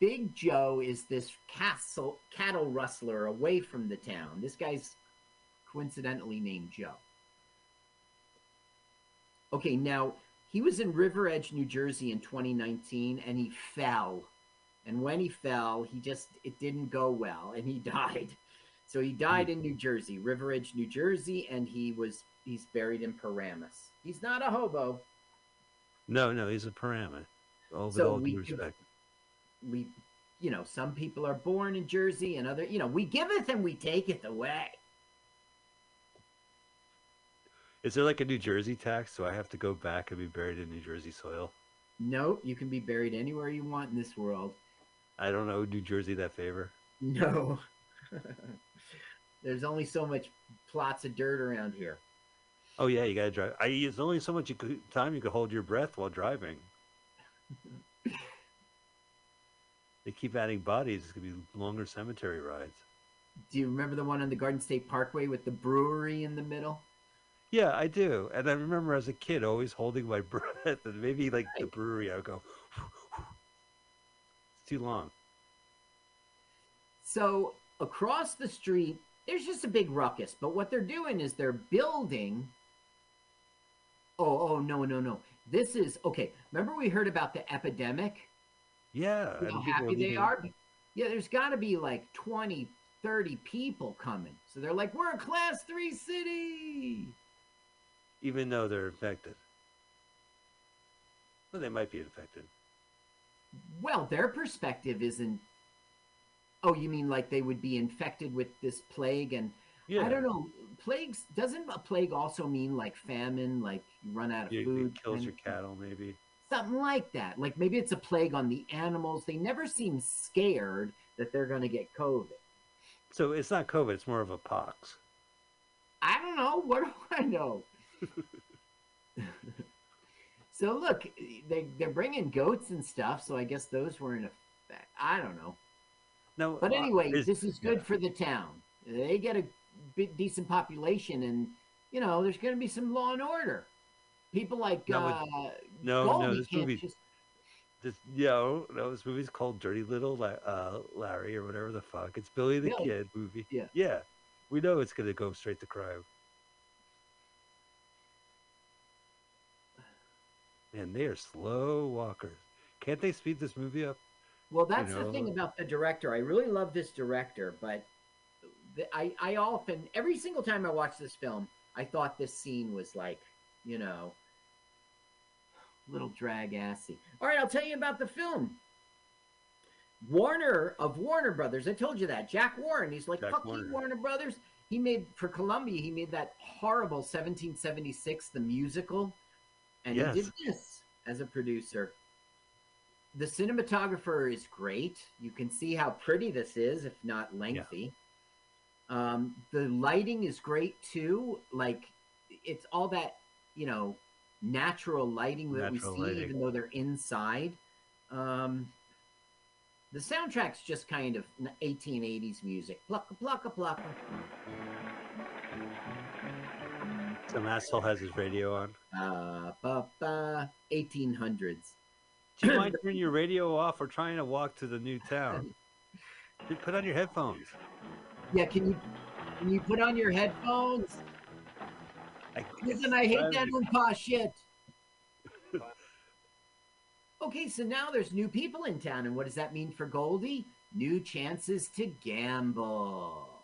Big Joe is this castle cattle rustler away from the town. This guy's coincidentally named Joe. Okay, now he was in River Edge, New Jersey in 2019 and he fell. And when he fell, he just it didn't go well and he died. So he died in New Jersey, River Edge, New Jersey, and he was he's buried in Paramus. He's not a hobo. No, no, he's a Paramus. All So all we due give- respect. we you know some people are born in jersey and other you know we giveth and we take taketh away Is there like a New Jersey tax? So I have to go back and be buried in New Jersey soil? nope you can be buried anywhere you want in this world I don't know New Jersey that favor. no there's only so much plots of dirt around here Oh yeah, you gotta drive. I there's only so much you could, time you can hold your breath while driving. they keep adding bodies. It's gonna be longer cemetery rides. do you remember the one on the garden state parkway with the brewery in the middle Yeah, I do. And I remember as a kid always holding my breath, and maybe like the brewery, I would go. Too long. so across the street there's just a big ruckus but what they're doing is they're building oh oh no no no this is okay remember we heard about the epidemic Yeah. how happy they leaving- are. Yeah, there's got to be like 20, 30 people coming. So they're like, we're a class three city. Even though they're infected. Well, they might be infected. Well, their perspective isn't. Oh, you mean like they would be infected with this plague? And Yeah. I don't know. Plagues doesn't a plague also mean like famine, like you run out of You, food? it kills your cattle, maybe. Something like that. Like maybe it's a plague on the animals. They never seem scared that they're going to get COVID. So it's not COVID, it's more of a pox. I don't know. What do I know? so look, they they're bringing goats and stuff. So I guess those were in effect. I don't know. No, But uh, anyway, is- this is good yeah. for the town. They get a decent population, and you know there's going to be some law and order. People like Now, uh, No, no, this movie, just this, yo, no, this movie's called Dirty Little La- uh, Larry or whatever the fuck. It's Billy the Yeah. Kid movie. Yeah. Yeah. We know it's going to go straight to crime. Man, they are slow walkers. Can't they speed this movie up? Well, that's the know? thing about the director. I really love this director, but the, I, I often, every single time I watch this film, I thought this scene was like, you know, a little drag assy. All right, I'll tell you about the film. Warner of Warner Brothers. I told you that. Jack Warren. He's like, Jack fuck Warner. you, Warner Brothers. He made, for Columbia, he made that horrible 1776, the musical. And Yes. he did this as a producer the cinematographer is great. You can see how pretty this is, if not lengthy. Um, the lighting is great too. Like it's all that you know natural lighting that we see, lighting. even though they're inside. Um, the soundtrack's just kind of 1880s music. Plucka plucka plucka. Some asshole has his radio on. Uh, ba, ba, 1800s. Do you mind turning your radio off or trying to walk to the new town? Put on your headphones. Yeah, can you can you put on your headphones? I, Listen, I hate that Oompa shit. okay, so now there's new people in town, and what does that mean for Goldie? New chances to gamble.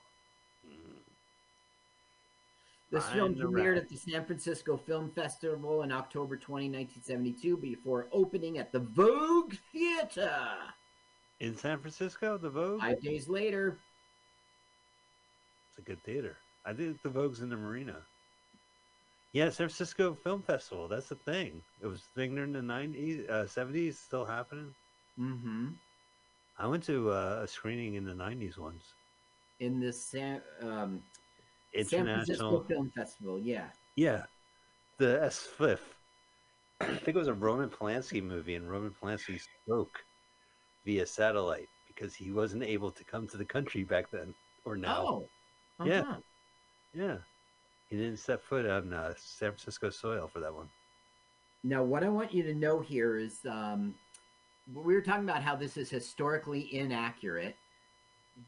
This film premiered at the San Francisco Film Festival in October 20, 1972, before opening at the Vogue Theater. In San Francisco, the Vogue? Five days later, It's a good theater. I think the Vogue's in the Marina. Yeah, San Francisco Film Festival. That's the thing. It was a thing during the 90s, uh, 70s, still happening. hmm I went to uh, a screening in the 90s once. in the San, um, San Francisco International. Film Festival, yeah. Yeah. The S5. I think it was a Roman Polanski movie, and Roman Polanski spoke via satellite because he wasn't able to come to the country back then or now. Oh, Yeah. uh-huh. Yeah. He didn't set foot on uh, San Francisco soil for that one. Now, what I want you to know here is um, we were talking about how this is historically inaccurate.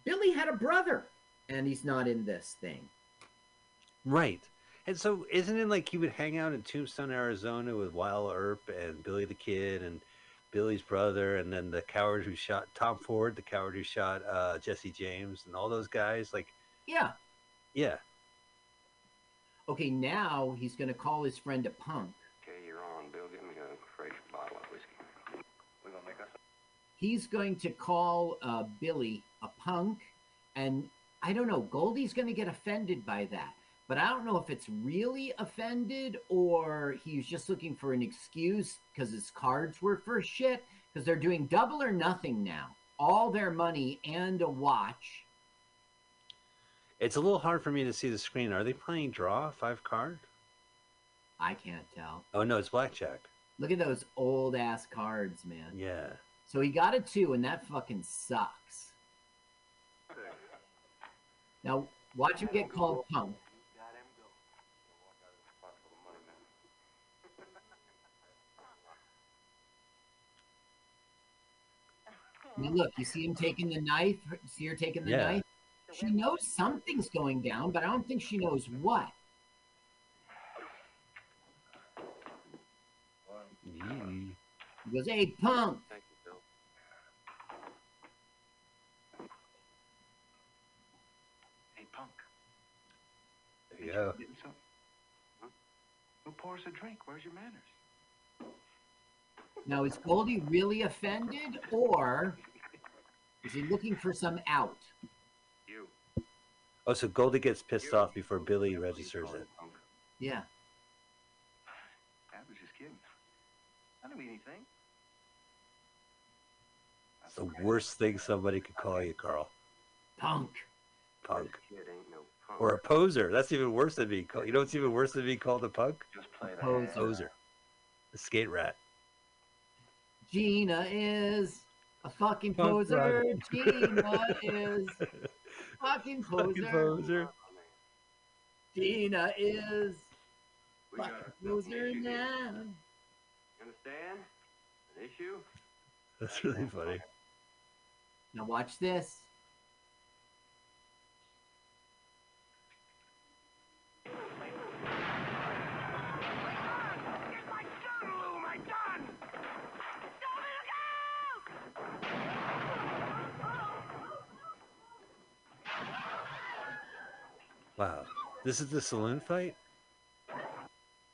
Billy had a brother, and he's not in this thing. Right. And so, isn't it like he would hang out in Tombstone, Arizona with Wild Earp and Billy the Kid and Billy's brother, and then the coward who shot Tom Ford, the coward who shot uh, Jesse James, and all those guys? Like, Yeah. yeah. Okay, now he's going to call his friend a punk. Okay, you're on, Bill. Give me a fresh bottle of whiskey. We're gonna make us He's going to call uh, Billy a punk, and I don't know. Goldie's going to get offended by that, but I don't know if it's really offended or he's just looking for an excuse because his cards were for shit. Because they're doing double or nothing now, all their money and a watch. It's a little hard for me to see the screen. Are they playing draw, five card? I can't tell. Oh, no, it's blackjack. Look at those old ass cards, man. Yeah. So he got a two, and that fucking sucks. Now watch him get called punk. look, you see him taking the knife, see her taking the yeah. knife. She knows something's going down, but I don't think she knows what. Mm. He goes, hey, punk. Hey, punk. Yeah. Who pours a drink? Where's your manners? Now, is Goldie really offended, or is he looking for some out? You. Oh, so Goldie gets pissed off before Billy registers it. Yeah. I was just kidding. I don't mean anything. That's the worst thing somebody could call you, Carl. Punk. Punk. No punk. Or a poser. That's even worse than being called. You know what's even worse than being called a punk? Just play that. Poser. Poser. A skate rat. Gina is a fucking Punk poser. rock. Gina is fucking Fucking poser. poser. Oh, Gina is We fucking a poser issue here. now. You understand? An issue? That's really funny. Now watch this. Wow. This is the saloon fight?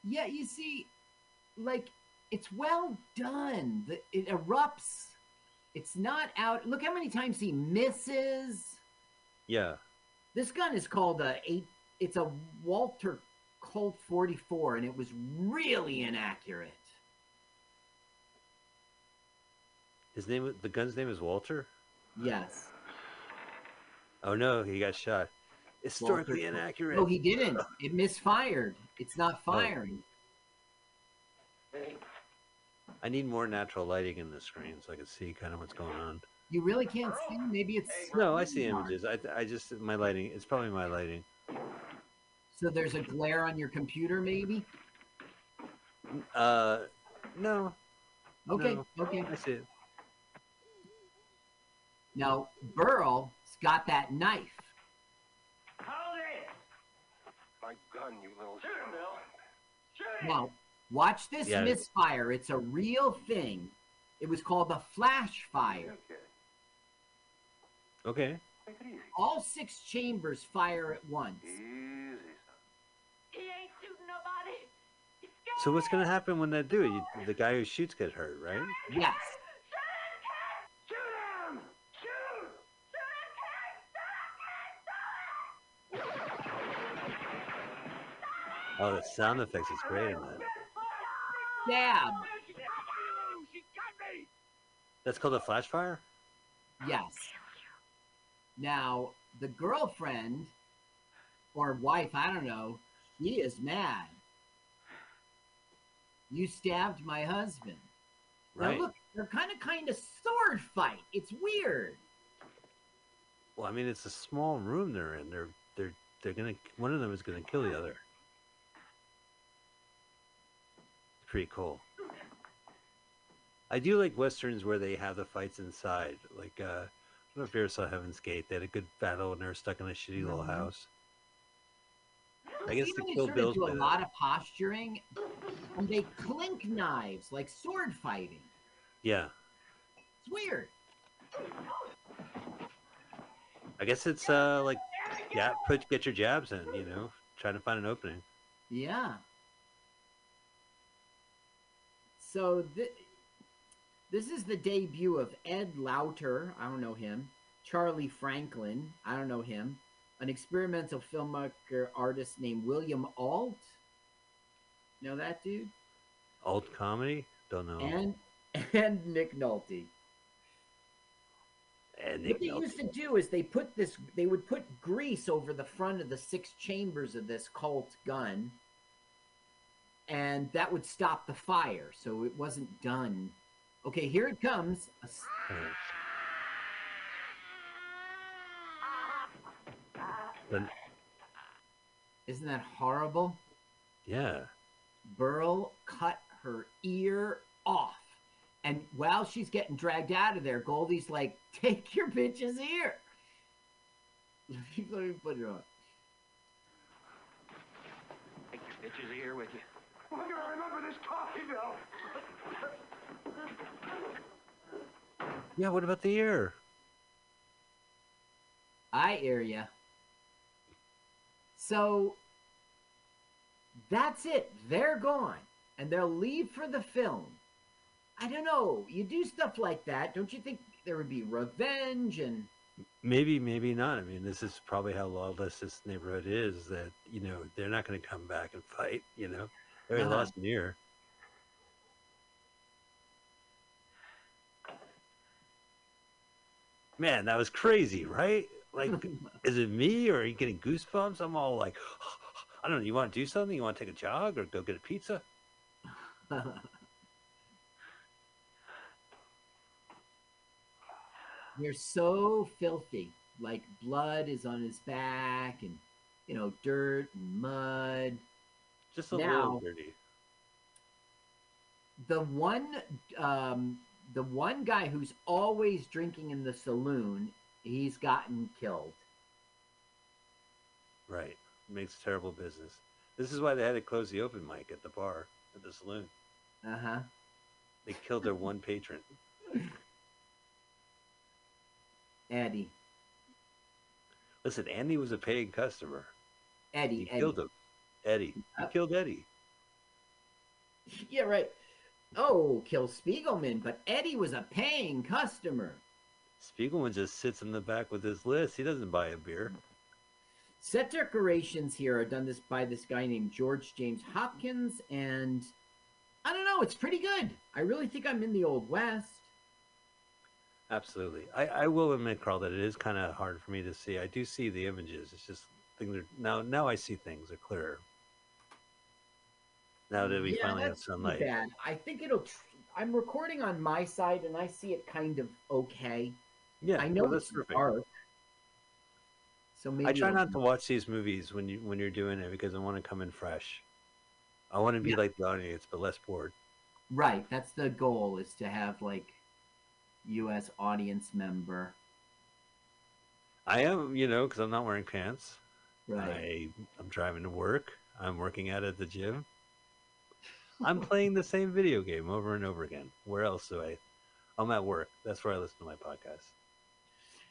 Yeah, you see, like it's well done. The, it erupts. It's not out. Look how many times he misses. Yeah. This gun is called a eight. It's a Walter Colt 44, and it was really inaccurate. His name the gun's name is Walter? Yes. Oh no, he got shot. Historically Walter- inaccurate. No, he didn't. It misfired. It's not firing. I need more natural lighting in the screen so I can see kind of what's going on. You really can't see. Maybe it's No, I see images. I, I just my lighting. It's probably my lighting. so there's a glare on your computer. Maybe. Uh, no, Okay. No. Okay. I see it. Now Burl's got that knife. Hold it! My gun, you little. Shoot him, Bill! Shoot him! Now, watch this Yeah. misfire. It's a real thing. It was called a flash fire. Okay. Okay. Take it easy. All six chambers fire at once. Easy, son. He ain't shooting nobody. He's So what's gonna happen when they do it? You, the guy who shoots gets hurt, right? Yes. Oh, the sound effects is great in that. Stab. She got me! That's called a flash fire. Yes. Now, the girlfriend or wife, I don't know, she is mad. You stabbed my husband. Right. Now look, they're kind of kind of sword fight. It's weird. Well, I mean, it's a small room they're in. They're they're they're gonna one of them is gonna kill the other. Pretty cool. I do like westerns where they have the fights inside. Like uh, I don't know if you ever saw Heaven's Gate. They had a good battle and they were stuck in a shitty little Mhm. house. I guess the Kill Bills do a that. lot of posturing, and they clink knives like sword fighting. Yeah, It's weird. I guess it's uh like yeah, put get your jabs in. You know, trying to find an opening. Yeah. So th- this is the debut of Ed Lauter. I don't know him. Charlie Franklin. I don't know him. An experimental filmmaker artist named William Alt. Know that dude? Alt comedy. Don't know. And and Nick Nolte. And Nick what they Nolte. used to do is they put this they would put grease over the front of the six chambers of this Colt gun and that would stop the fire so it wasn't done. Okay here it comes. A s- Alright. But isn't that horrible? Yeah, burl cut her ear off and while she's getting dragged out of there goldie's like take your bitch's ear. Let me put it on. Take your bitches here with you. We're gonna remember this Coffeyville. yeah. What about the ear? I hear ya. So, that's it. They're gone. And they'll leave for the film. I don't know. You do stuff like that. Don't you think there would be revenge and Maybe, maybe not. I mean, this is probably how lawless this neighborhood is. That you know they're not going to come back and fight. You know, already Uh-huh. lost an ear. Man, that was crazy, right? Like, is it me or are you getting goosebumps? I'm all like, I don't know. You want to do something? You want to take a jog or go get a pizza? You're so filthy. Like blood is on his back and you know, dirt and mud. Just a Now- little dirty. The one um the one guy who's always drinking in the saloon, he's gotten killed. Right. Makes terrible business. This is why they had to close the open mic at the bar, at the saloon. Uh-huh. They killed their one patron. Eddie. Listen, Andy was a paying customer. Eddie. He Eddie. killed him. Eddie. He Uh, killed Eddie. Yeah, right. Oh, kill Spiegelman, but Eddie was a paying customer. Spiegelman just sits in the back with his list. He doesn't buy a beer. Set decorations here are done this by this guy named George James Hopkins, and I don't know, it's pretty good. I really think I'm in the old west. Absolutely. I, I will admit, Carl, that it is kind of hard for me to see. I do see the images. It's just things are now. Now I see things are clearer. Now that we Yeah, finally have sunlight. Bad. I think it'll. Tr- I'm recording on my side, and I see it kind of okay. Yeah, I know well, it's perfect. dark. So maybe I try not to watch these movies when you when you're doing it because I want to come in fresh. I want to be Yeah. like the audience, but less bored. Right, that's the goal is to have like U.S. audience member. I am, you know, because I'm not wearing pants. Right. I I'm driving to work. I'm working out at the gym. I'm playing the same video game over and over again. Where else do I? I'm at work. That's where I listen to my podcast.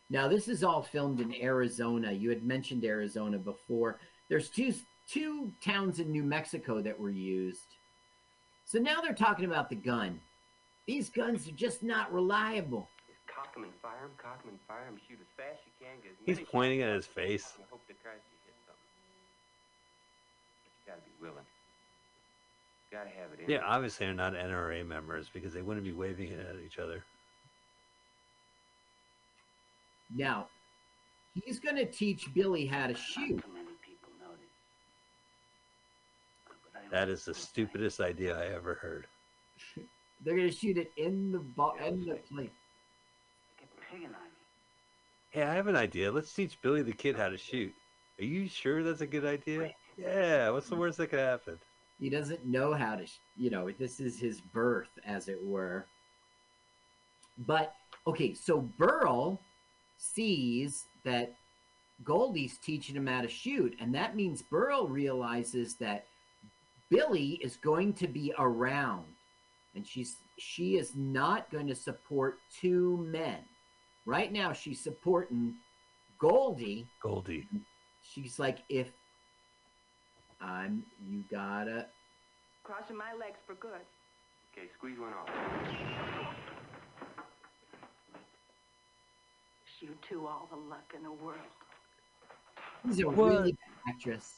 Now this is all filmed in Arizona. You had mentioned Arizona before. There's two two towns in New Mexico that were used. So now they're talking about the gun. These guns are just not reliable. Just cock 'em and fire 'em, cock 'em and fire 'em, shoot as fast as you can, get He's pointing at his face. and hope to Christ you hit something. But you gotta be willing. You gotta have it in Yeah, obviously they're not NRA members because they wouldn't be waving it at each other. Now, he's going to teach Billy how to shoot. That is the stupidest idea I ever heard. They're going to shoot it in the ball in the plate. Hey, I have an idea. Let's teach Billy the Kid how to shoot. Are you sure that's a good idea? Yeah. What's the worst that could happen? He doesn't know how to, you know, this is his birth, as it were. But okay, so Burl sees that Goldie's teaching him how to shoot, and that means Burl realizes that Billy is going to be around, and she's she is not going to support two men. Right now, she's supporting Goldie. Goldie. She's like, if I'm, you gotta Crossing my legs for good. Okay, squeeze one off. Wish You two all the luck in the world. He's a What? really bad actress.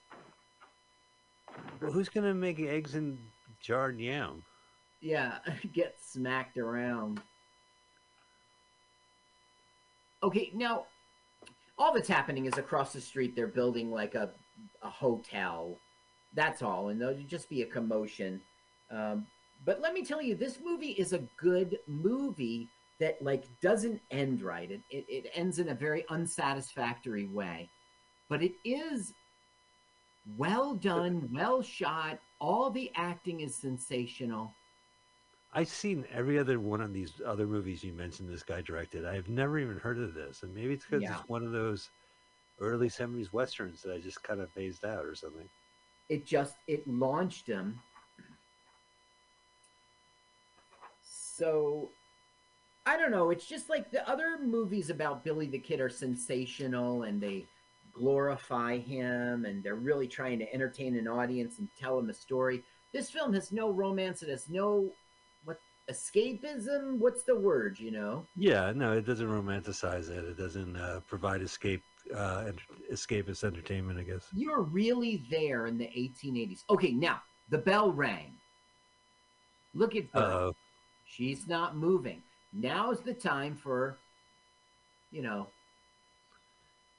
Well, who's gonna make eggs in jarred yam? Yeah, get smacked around. Okay, now all that's happening is across the street they're building like a a hotel. That's all, and there'll just be a commotion. Um, but let me tell you, this movie is a good movie that like doesn't end right. It, it it ends in a very unsatisfactory way, but it is well done, well shot. All the acting is sensational. I've seen every other one of these other movies you mentioned this guy directed. I've never even heard of this, and maybe it's because Yeah. it's one of those early '70s westerns that I just kind of phased out or something. It just it launched him so i don't know it's just like the other movies about billy the kid are sensational and they glorify him and they're really trying to entertain an audience and tell him a story. This film has no romance. It has no what escapism. What's the word? You know? Yeah, no, it doesn't romanticize it. It doesn't uh, provide escape, uh, escapist entertainment. I guess. You're really there in the 1880s. Okay, now the bell rang. Look at her. Uh, She's not moving. Now's the time for, you know,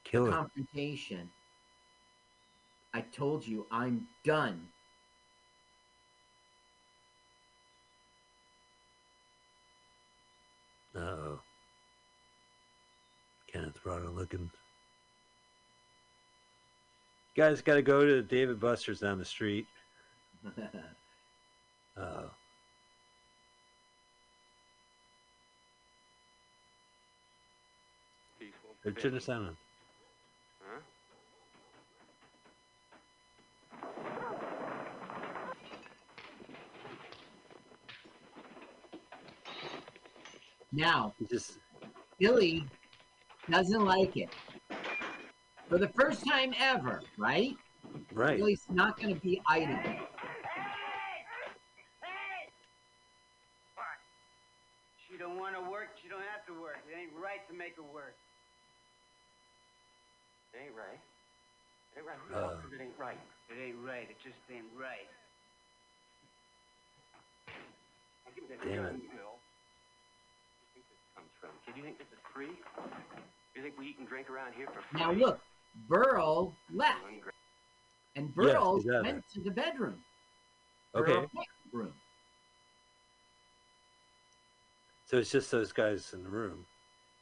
kill it. confrontation. I told you I'm done. Uh-oh. Kenneth Branagh looking. Guys, got to go to David Buster's down the street. Uh, Peaceful. or turn the sound on. Huh? now, just Billy doesn't like it. For the first time ever, right? right. Billy's not going to be idle. Hey. She don't want to work. She don't have to work. It ain't right to make her work. It ain't right. It ain't right. Uh. the hell says it ain't right? It ain't right. It just ain't right. Now, give me that Damn it. Do you think this comes from? Kid, you think this is free? You think we eat and drink around here for free? Now, look, Burl left, and Burl he's out went to the bedroom. Okay. Room. So it's just those guys in the room.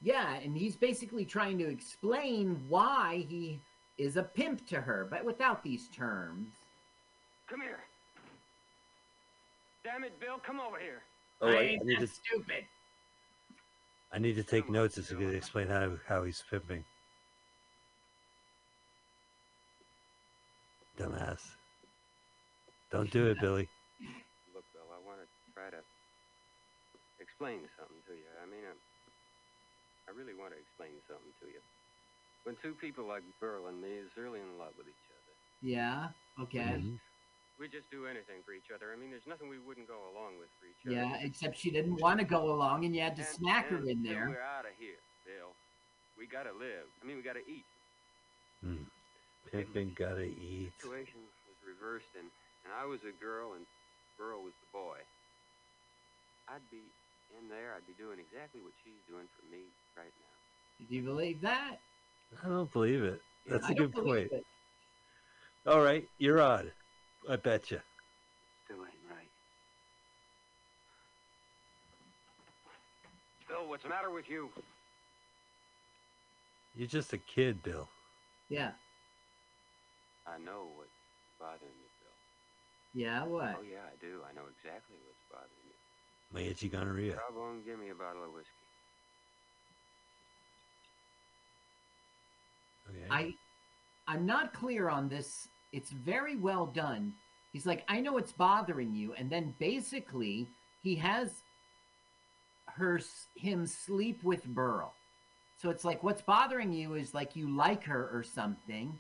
Yeah, and he's basically trying to explain why he is a pimp to her, but without these terms. Come here. Damn it, Bill, come over here. Oh, I, I ain't need that to. stupid. I need to take notes as to explain how how he's pimping. Dumbass. Don't do it, Billy. Look, Bill, I want to try to explain something to you. I mean, I, I really want to explain something to you. When two people like Burl and me is really in love with each other, Yeah, okay. Mhm. we just do anything for each other. I mean, there's nothing we wouldn't go along with for each other. Yeah, except she didn't want to go along, and you had to And- smack her in there. We're out of here, Bill. We gotta live. I mean, we gotta eat. Mm. Pimping gotta eat. The situation was reversed and, and I was a girl and Burl was the boy, I'd be in there, I'd be doing exactly what she's doing for me right now. Do you believe that? I don't believe it. That's I a don't good point. it. All right, you're odd. I bet you. Still ain't right. Bill, what's the matter with you? You're just a kid, Bill. Yeah. I know what's bothering you, Bill. Yeah, what? Oh, yeah, I do. I know exactly what's bothering you. My itchy gonorrhea. Come on, give me a bottle of whiskey. Okay. I I'm not clear on this. It's very well done. He's like, I know it's bothering you, and then basically he has her him sleep with Burl. So it's like what's bothering you is like you like her or something.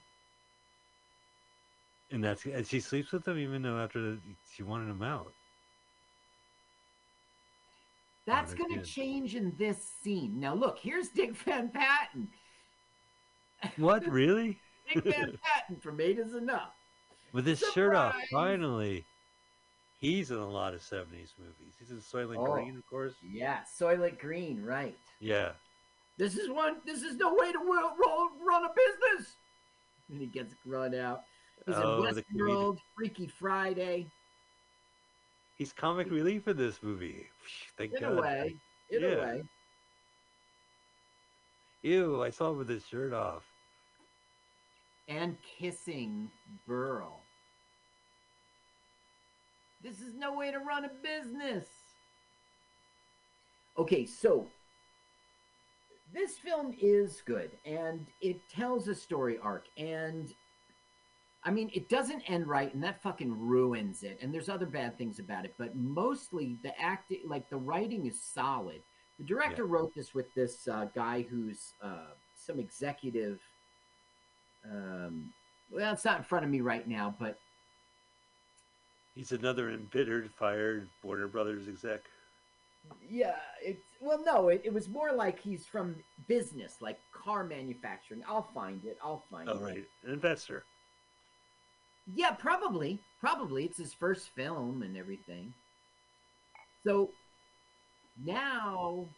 And that's and she sleeps with him even though after the, she wanted him out. That's going to change in this scene. Now look, here's Dick Van Patten. What really? Dick Van Patten from Eight Is Enough. With his shirt off, finally. He's in a lot of '70s movies. He's in Soylent Oh. Green, of course. Yeah, Soylent Green, right? Yeah. This is one. This is no way to ro- roll, run a business. And he gets run out. He's Oh, in Westworld, Freaky Friday. He's comic relief in this movie. Thank In God. a way, in Yeah. a way. Ew, I saw him with his shirt off. And kissing Burl. This is no way to run a business. Okay, so this film is good and it tells a story arc and I mean it doesn't end right and that fucking ruins it and there's other bad things about it but mostly the acting like the writing is solid. The director wrote this with this uh, guy who's uh, some executive Um, well, it's not in front of me right now, but He's another embittered, fired Warner Brothers exec. yeah, it's well, no, it, it was more like he's from business, like car manufacturing. I'll find it. I'll find Oh, it. right. An investor. Yeah, probably. Probably. It's his first film and everything. So now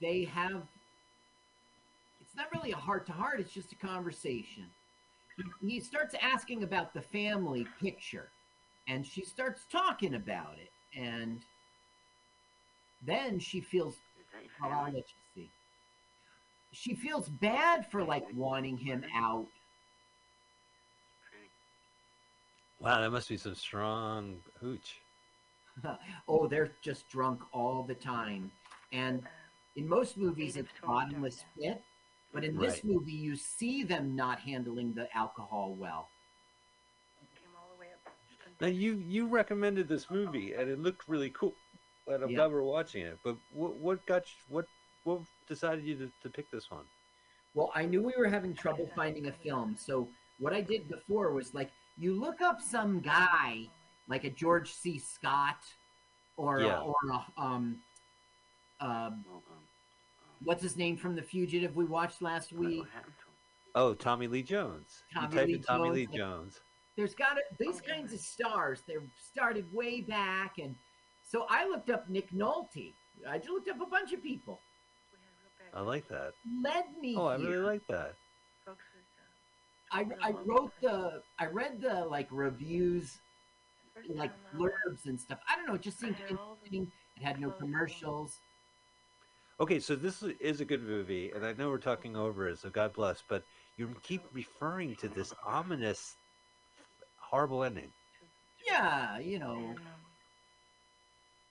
they have it's not really a heart to heart, it's just a conversation. He, he starts asking about the family picture and she starts talking about it and then she feels well, I'll let you see. She feels bad for like wanting him out Wow, that must be some strong hooch. oh, they're just drunk all the time. And in most movies, it's bottomless pit. But in this Right. movie, you see them not handling the alcohol well. Now you you recommended this movie and it looked really cool, and I'm Yeah. glad we're watching it. But what what got you, what what decided you to, to pick this one? Well, I knew we were having trouble finding a film. So what I did before was like, you look up some guy, like a George C. Scott, or Yeah. or a, um, um, what's his name from The Fugitive we watched last week? Oh, Tommy Lee Jones. Tommy you type Lee in Tommy Lee Jones. Jones. there's got to these kinds of stars. They've started way back, and so I looked up Nick Nolte. I just looked up a bunch of people. I like that. Led me Oh, I here. really like that. I, I wrote the I read the like reviews, like blurbs and stuff. I don't know. It just seemed interesting. It had no commercials. Okay, so this is- is a good movie, and I know we're talking over it, so God bless. But you keep referring to this ominous, horrible ending. Yeah, you know,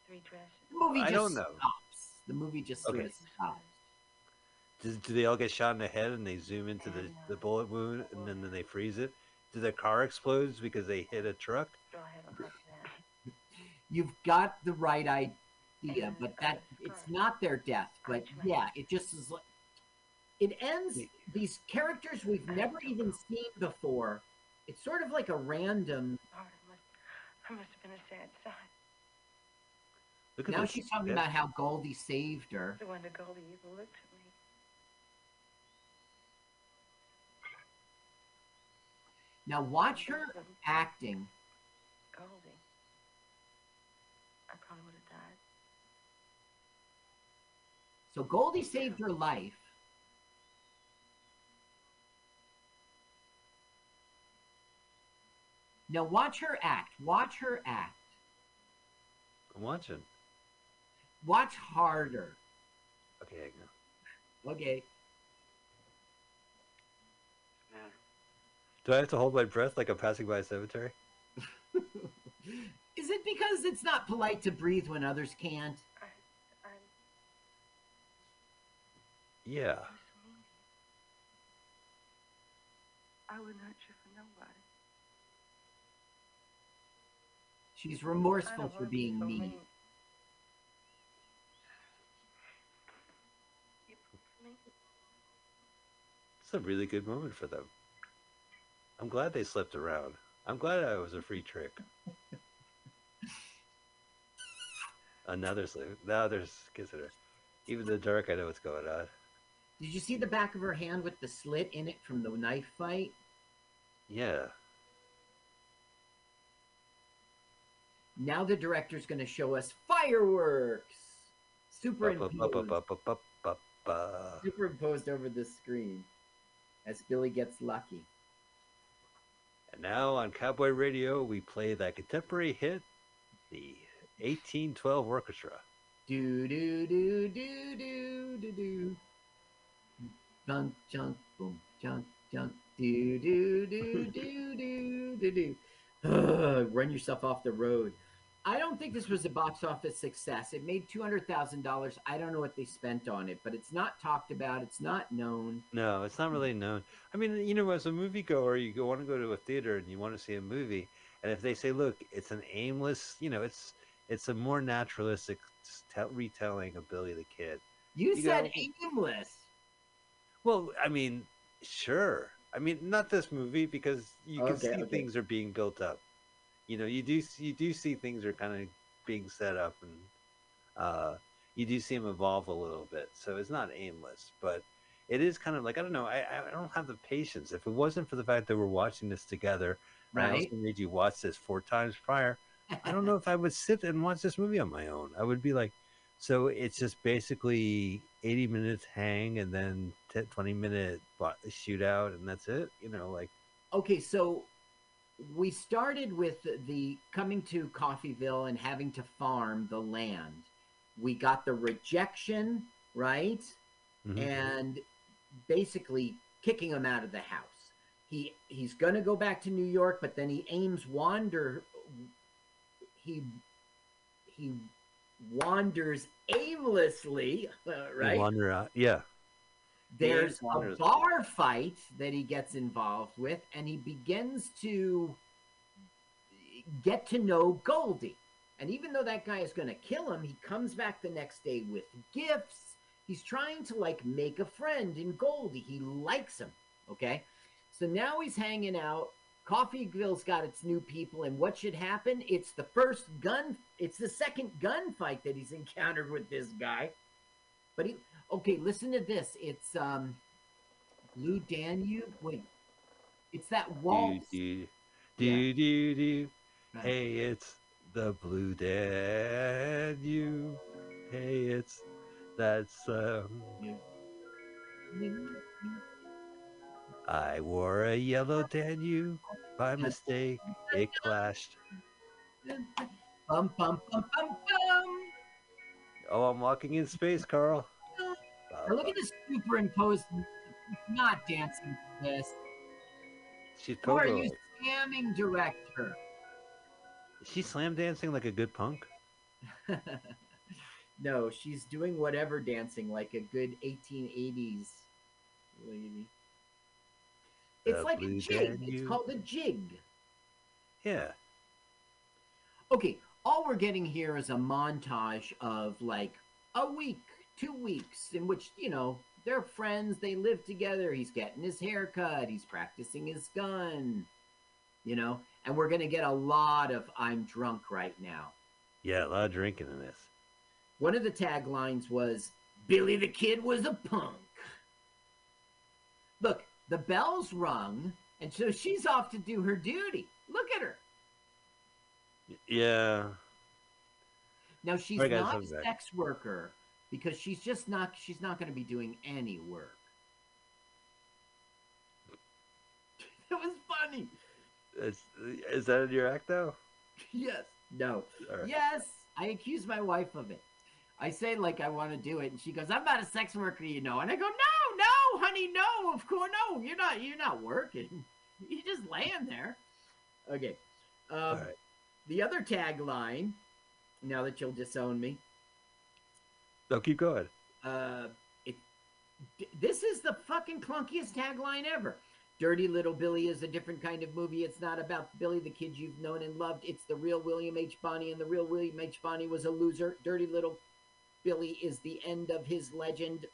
Three dresses. the movie I just don't know. stops. The movie just sort of stops. Do, do they all get shot in the head and they zoom into the, the bullet wound and then, then they freeze it? Do their car explodes because they hit a truck? Go ahead that. You've got the right idea, but that it's not their death. But yeah, it just is. like It ends. These characters we've never even seen before. It's sort of like a random. Oh, Lord, it must, have been a sad sight. Look at Now this. she's talking Yeah. about how Goldie saved her. The wonder Goldie even looked at me. Now watch her acting. Goldie. I probably would have died. So Goldie saved her life. Now watch her act. Watch her act. I'm watching. Watch harder. Okay, hang on. Okay. Do I have to hold my breath like I'm passing by a cemetery? Is it because it's not polite to breathe when others can't? I, I, Yeah. I was so mean to you. I wouldn't hurt you for nobody. She's remorseful for being so mean. Mean? It's a really good moment for them. I'm glad they slept around. I'm glad I was a free trick. Another sleep. Now there's consider. Even in the dark, I know what's going on. Did you see the back of her hand with the slit in it from the knife fight? Yeah. Now the director's going to show us fireworks superimposed, superimposed over the screen as Billy gets lucky. And now on Cowboy Radio, we play that contemporary hit, the 1812 Orchestra. Do do do do do do do. Junk junk boom junk junk do do do do do do do. Ugh, Run yourself off the road. I don't think this was a box office success. It made two hundred thousand dollars. I don't know what they spent on it, but it's not talked about. It's not known. No, it's not really known. I mean, you know, as a moviegoer, you go, want to go to a theater and you want to see a movie, and if they say, "Look, it's an aimless," you know, it's it's a more naturalistic retelling of Billy the Kid. You, You said know- aimless. Well, I mean, Sure. I mean, not this movie because you can see okay. things are being built up. You know, you do you do see things are kind of being set up, and uh, you do see them evolve a little bit. So it's not aimless, but it is kind of like I don't know. I I don't have the patience. If it wasn't for the fact that we're watching this together, and I Right. also made you watch this four times prior. I don't know if I would sit and watch this movie on my own. I would be like, so it's just basically 80 minutes hang and then 10, 20 minute shootout and that's it. You know, like, Okay, so we started with the coming to Coffeyville and having to farm the land. We got the rejection, right? mhm. And basically kicking him out of the house. He he's going to go back to New York, but then he aims wander he he wanders aimlessly, right? wander out. Yeah. There's a bar fight that he gets involved with, and he begins to get to know Goldie. And even though that guy is going to kill him, he comes back the next day with gifts. He's trying to like make a friend in Goldie. He likes him. Okay. So now he's hanging out. Coffeyville's got its new people, and what should happen? It's the first gun. It's the second gunfight that he's encountered with this guy. But he, okay, listen to this. It's um, Blue Danube. Wait, it's that Do, waltz. do, Yeah. do, do, do. Right. Hey, it's the Blue Danube. Hey, it's that's um. I wore a yellow Danube by mistake. It clashed. Bum bum bum bum bum. Oh, I'm walking in space, Carl. Look at this superimposed. Not dancing to this. She's Who are you scamming director? Is she slam dancing like a good punk? no, she's doing whatever dancing like a good 1880s lady. It's The like a jig. It's called a jig. Yeah. Okay, all we're getting here is a montage of like a week, two weeks, in which, you know, they're friends, they live together, he's getting his hair cut, he's practicing his gun, you know, and we're going to get a lot of I'm drunk right now. Yeah, a lot of drinking in this. One of the taglines was Billy the Kid was a punk. Look, the bell's rung, and so she's off to do her duty. Look at her. Yeah. Now she's not a sex worker because she's just not she's not going to be doing any work. That was funny. Is, is that in your act though? Yes. No. Right. Yes. I accuse my wife of it. I say like I want to do it, and she goes, "I'm not a sex worker, you know." And I go, "No, no, honey, no. Of course, no. You're not. You're not working. You're just laying there." Okay. Um, right. The other tagline. Now that you'll disown me, No, keep going. uh, it, this is the fucking clunkiest tagline ever. Dirty Little Billy is a different kind of movie. It's not about Billy, the kid you've known and loved. It's the real William H. Bonney, and the real William H. Bonney was a loser. Dirty Little Billy is the end of his legend.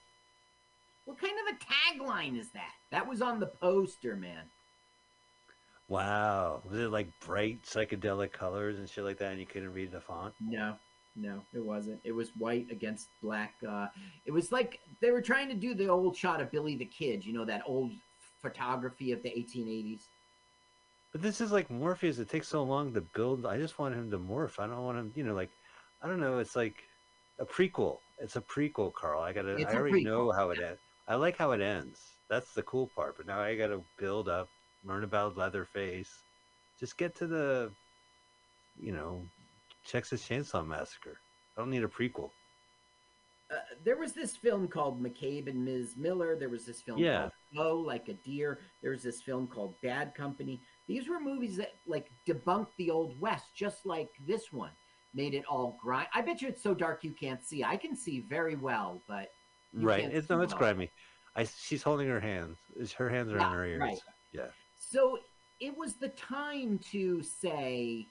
What kind of a tagline is that? That was on the poster, man. Wow. Was it like bright psychedelic colors and shit like that and you couldn't read the font? No, no, it wasn't. It was white against black. Uh, it was like they were trying to do the old shot of Billy the Kid, you know, that old photography of the 1880s. But this is like Morpheus. It takes so long to build. I just want him to morph. I don't want him, you know, like, I don't know. It's like a prequel. It's a prequel, Carl. I gotta, It's I already prequel. know how it ends. I like how it ends. That's the cool part. But now I gotta build up, learn about Leatherface. Just get to the, you know, Texas Chainsaw Massacre. I don't need a prequel. Uh, there was this film called McCabe and Ms. Miller. There was this film Yeah. called Flow Like a Deer. There was this film called Bad Company. These were movies that like debunked the old west, just like this one. Made it all grind. I bet you it's so dark you can't see. I can see very well, but right. It's no, it's well. grimy. I. She's holding her hands. Her hands are Yeah, on her ears. right. Yeah. So it was the time to say,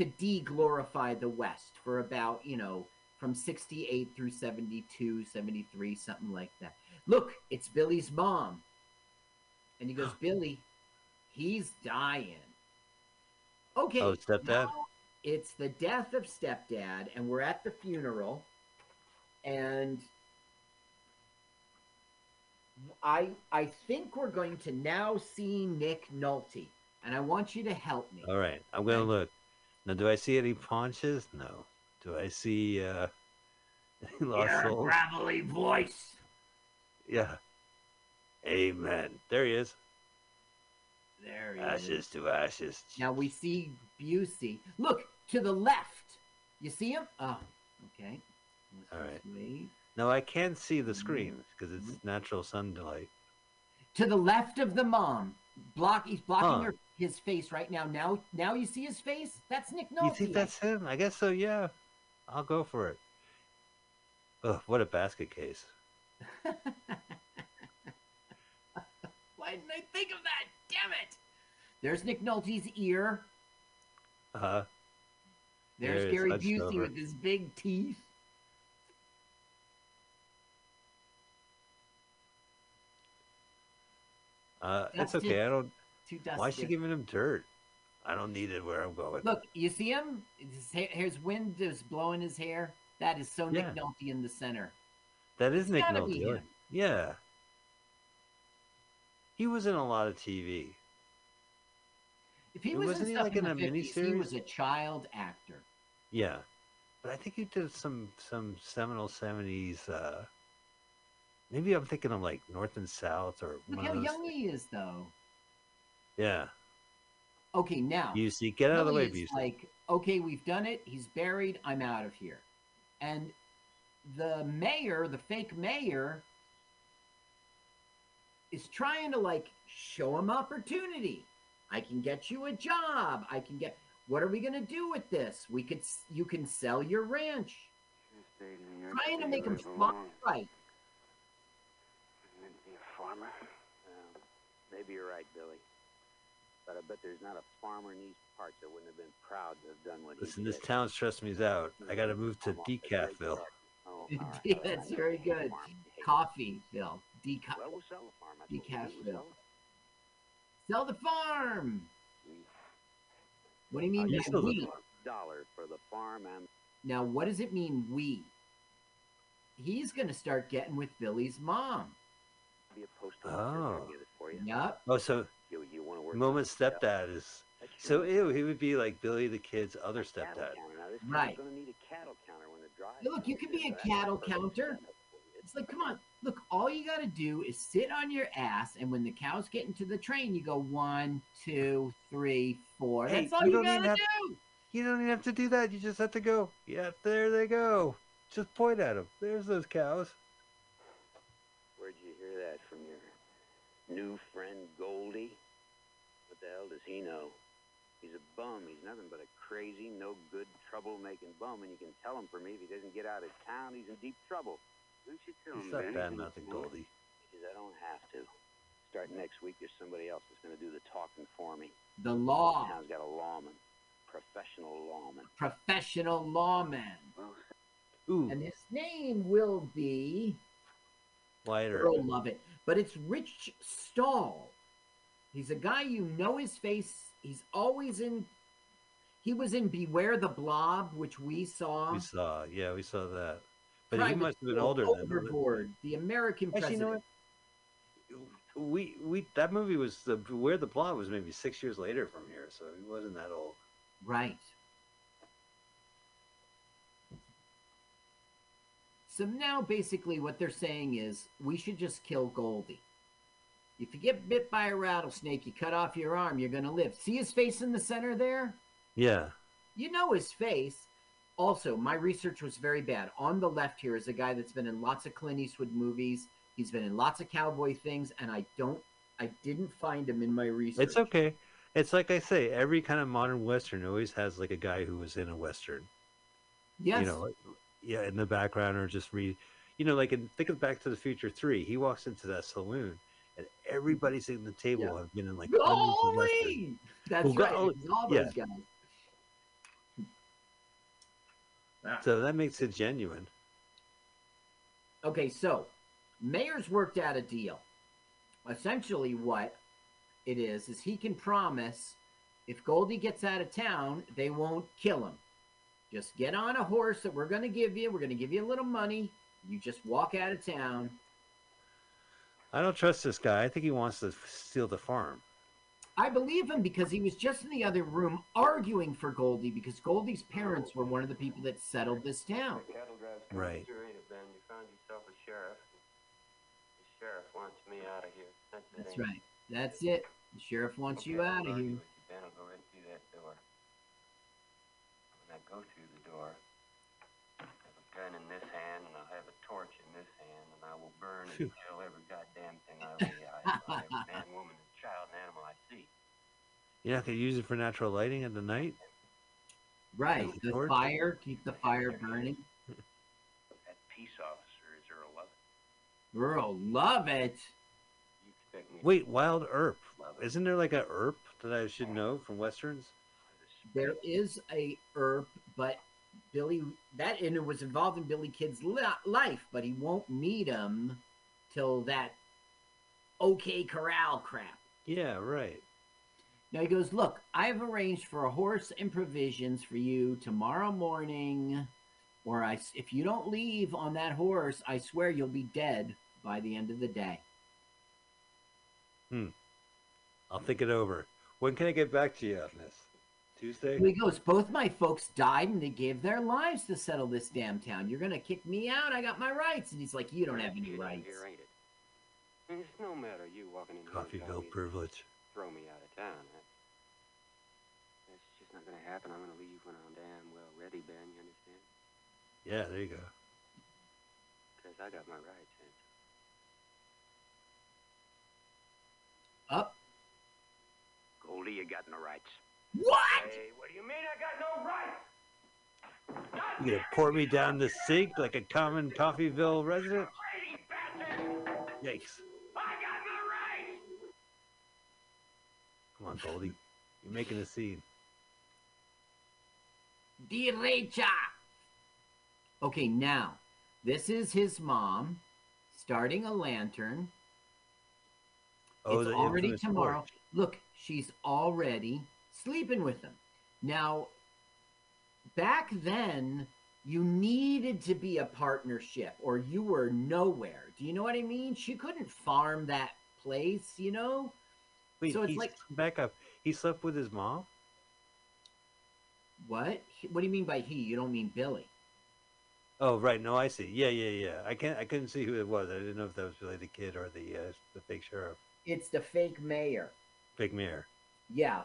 to de glorify the West for about, you know, from 68 through 72, 73, something like that. Look, it's Billy's mom. And he goes, Billy, he's dying. Okay. Oh, stepdad? It's the death of stepdad, and we're at the funeral. And I I think we're going to now see Nick Nolte. And I want you to help me. All right, I'm gonna look. Now, do I see any paunches? No. Do I see uh, any lost Your souls? gravelly voice. Yeah. Amen. There he is. There he Ashes is. to ashes. Now we see Busey. Look to the left. You see him? Oh, okay. Let's All right. wait. No, I can see the screen Mm-hmm. because it's natural sunlight. To the left of the mom. Block. He's blocking Huh. her, his face right now. Now, now you see his face. That's Nick Nolte. You think that's him? I guess so. Yeah, I'll go for it. Ugh, what a basket case. Why didn't I think of that? Damn it! There's Nick Nolte's ear. Uh huh. There's There Gary Busey over. with his big teeth. uh, it's Dusted. okay. I don't. Too dusty. Why is she giving him dirt? I don't need it where I'm going. Look, you see him? His, hair, his wind is blowing his hair. That is so Nick Yeah. Nolte in the center. that is it's Nick Nolte. Yeah. He was in a lot of TV. If he was wasn't in he, stuff like, in in the a 50s, he was a child actor. Yeah, but I think he did some some seminal seventies. Uh, maybe I'm thinking of like North and South or Look how young he is, though. Yeah, Okay, now you see, get out of the way, Billy Busey. like, okay, we've done it. He's buried. I'm out of here. And the mayor, the fake mayor, is trying to like show him opportunity. I can get you a job. I can get. What are we gonna do with this? We could. You can sell your ranch. Trying to make him smart, right? Be a farmer? Um, maybe you're right, Billy. But I bet there's not a farmer in these parts that wouldn't have been proud to have done what he Listen, did. this town stressed me out. I got to move to Decafville. Oh, all right, Yeah, that's very good. Farm. Hey, Coffeyville. Deca- Well, we'll sell the farm. That's what we'll do. Decafville. Sell the farm. What do you mean? Oh, I'll by you still we? the Dollar for the farm and Now, what does it mean, we? He's going to start getting with Billy's mom. be a postal. Oh. I'll get it for you. Yep. Oh, so You, you want to moment stepdad is so your ew. He would be like Billy the kid's other stepdad. counter. Now, this Right. gonna need a cattle counter when the look, you comes could be a so cattle counter. setup for you. It's like, come on. Look, all you got to do is sit on your ass, and when the cows get into the train, you go one, two, three, four. Hey, That's all you you, got to do. You don't even have to do that. You just have to go. Yeah, there they go. Just point at them. There's those cows. Where'd you hear that from your new friend Goldie? What the hell does he know? He's a bum. He's nothing but a crazy, no good, trouble-making bum, and you can tell him for me if he doesn't get out of town, he's in deep trouble. Who should tell He's him, not Ben? bad mouthing Goldie. Because I don't have to. Starting next week, there's somebody else that's going to do the talking for me. The law, Town's got a lawman, professional lawman. professional lawman. Ooh, And his name will be Wyatt Earl Earp. love it. But it's Rich Stahl. He's a guy you know his face. He's always in. He was in Beware the Blob, which we saw. We saw. Yeah, we saw that. But he must have been School, older than. Overboard, the American Actually, you know president. what? We we that movie was the where the plot was maybe six years later from here, so he wasn't that old. Right. So now basically what they're saying is we should just kill Goldie. If you get bit by a rattlesnake, you cut off your arm, you're going to live. See his face in the center there? Yeah. You know his face. Also, my research was very bad. On the left here is a guy that's been in lots of Clint Eastwood movies. He's been in lots of cowboy things, and I don't, I didn't find him in my research. It's okay. It's like I say, every kind of modern western always has like a guy who was in a western. Yes. You know, like, yeah, in the background or just read. You know, like in think of Back to the Future three. He walks into that saloon, and everybody sitting at the table Yeah. have been in like hundreds. Golly! That's Well, right. Oh, go- it was all yeah. those guys. Ah. So that makes it genuine. Okay, so Mayor's worked out a deal. Essentially, what it is is he can promise if Goldie gets out of town, they won't kill him. Just get on a horse that we're going to give you. We're going to give you a little money. You just walk out of town. I don't trust this guy. I think he wants to steal the farm. I believe him because he was just in the other room arguing for Goldie because Goldie's parents were one of the people that settled this town. The cattle drive's Right. Sure ain't it, Ben? You found yourself a sheriff. The sheriff wants me out of here. That's, it, That's ain't it? right. That's it. The sheriff wants you out of here. with you, Ben. I'll go right through that door. When I go through the door, I have a gun in this hand and I'll have a torch in this hand and I will burn and Phew. kill every goddamn thing I lay eyes on, every man, woman, and child and animal I see. You're not going to use it for natural lighting at the night? Right. As The torch? fire, keep the fire burning. That peace officer is Earl Love. Earl, love it. You expect me to Wait, wild herb. love it? Isn't there like a herb that I should know from westerns? There is a herb, but Billy that and it was involved in Billy Kid's li- life, but he won't meet him till that OK Corral crap. Yeah, right. Now he goes, Look, I've arranged for a horse and provisions for you tomorrow morning, or I, if you don't leave on that horse, I swear you'll be dead by the end of the day. Hmm. I'll think it over. When can I get back to you on this? Tuesday? So he goes, Both my folks died and they gave their lives to settle this damn town. You're going to kick me out? I got my rights. And he's like, You don't have any rights. Here, ain't it? It's no matter you walking in here and Coffeyville telling me to privilege. throw me out of town. That's just not going to happen. I'm going to leave when I'm damn well ready, Ben. You understand? Yeah, there you go. Because I got my rights. And Up. Goldie, you got no rights. What? Hey, what do you mean I got no rights? You gonna pour me down the sink like a common Coffeyville resident? Yikes. I got my rights! Come on, Goldie. You're making a scene. Derecha. Okay, now, this is his mom starting a lantern. Oh, it's already tomorrow. torch. Look, she's already sleeping with them. Now, back then, you needed to be a partnership or you were nowhere. Do you know what I mean? She couldn't farm that place, you know? Wait, so it's like- back up. He slept with his mom? What? What do you mean by he? You don't mean Billy. Oh, right. No, I see. Yeah, yeah, yeah. I can't. I couldn't see who it was. I didn't know if that was really the kid or the uh, the fake sheriff, It's the fake mayor. fake mayor. Yeah.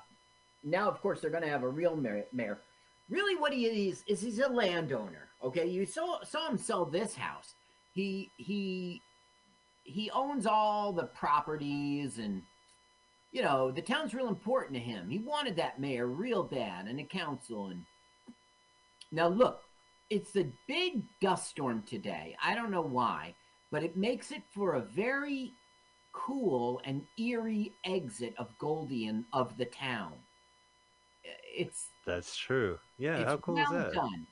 Now, of course, they're going to have a real mayor. Really, what he is is he's a landowner. Okay, you saw saw him sell this house. He he he owns all the properties, and you know the town's real important to him. He wanted that mayor real bad, and a council. And now look, it's a big dust storm today. I don't know why, but it makes it for a very cool and eerie exit of Goldie and of the town. It's That's true. Yeah, how cool well is that? done.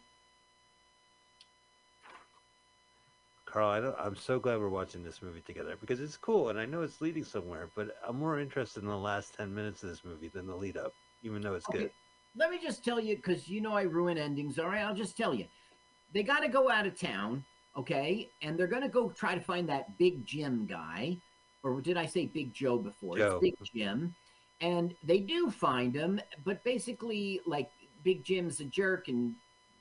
Carl, I don't, I'm so glad we're watching this movie together because it's cool and I know it's leading somewhere, but I'm more interested in the last 10 minutes of this movie than the lead up, even though it's Okay, good. let me just tell you because you know I ruin endings. All right, I'll just tell you. They got to go out of town, okay, and they're going to go try to find that Big Jim guy, or did I say Big Joe before? Joe. It's Big Jim, and they do find him, but basically, like Big Jim's a jerk, and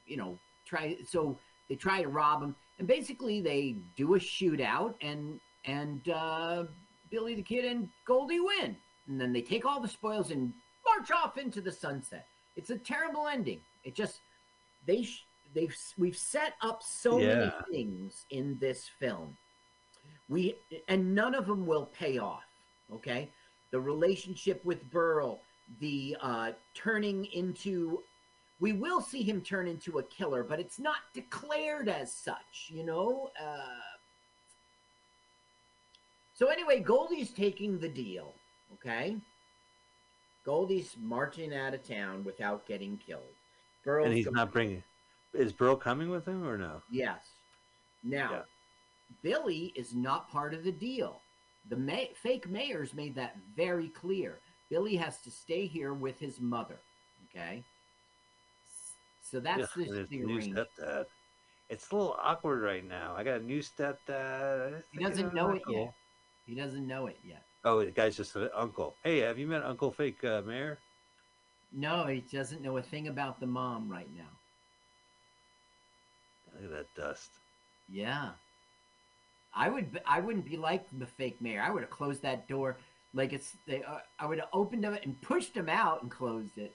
you know, try so they try to rob him, and basically they do a shootout, and and uh, Billy the Kid and Goldie win, and then they take all the spoils and march off into the sunset. It's a terrible ending. It just they sh- they've we've set up so many things in this film. We and none of them will pay off. Okay, the relationship with Burl, the uh, turning into. We will see him turn into a killer, but it's not declared as such. You know. Uh, so anyway, Goldie's taking the deal. Okay. Goldie's marching out of town without getting killed. Burl's and he's go- not bringing. Is Burl coming with him or no? Yes. Now, Yeah. Billy is not part of the deal. The ma- fake mayor's made that very clear. Billy has to stay here with his mother. Okay. So that's Yeah, the, the arrangement. stepdad. It's a little awkward right now. I got a new stepdad. He doesn't know it yet. He doesn't know it yet. Oh, the guy's just an uncle. Hey, have you met Uncle Fake uh, Mayor? No, he doesn't know a thing about the mom right now. Look at that dust. Yeah. I would. I wouldn't be like the fake mayor. I would have closed that door like it's. They, uh, I would have opened it and pushed him out and closed it.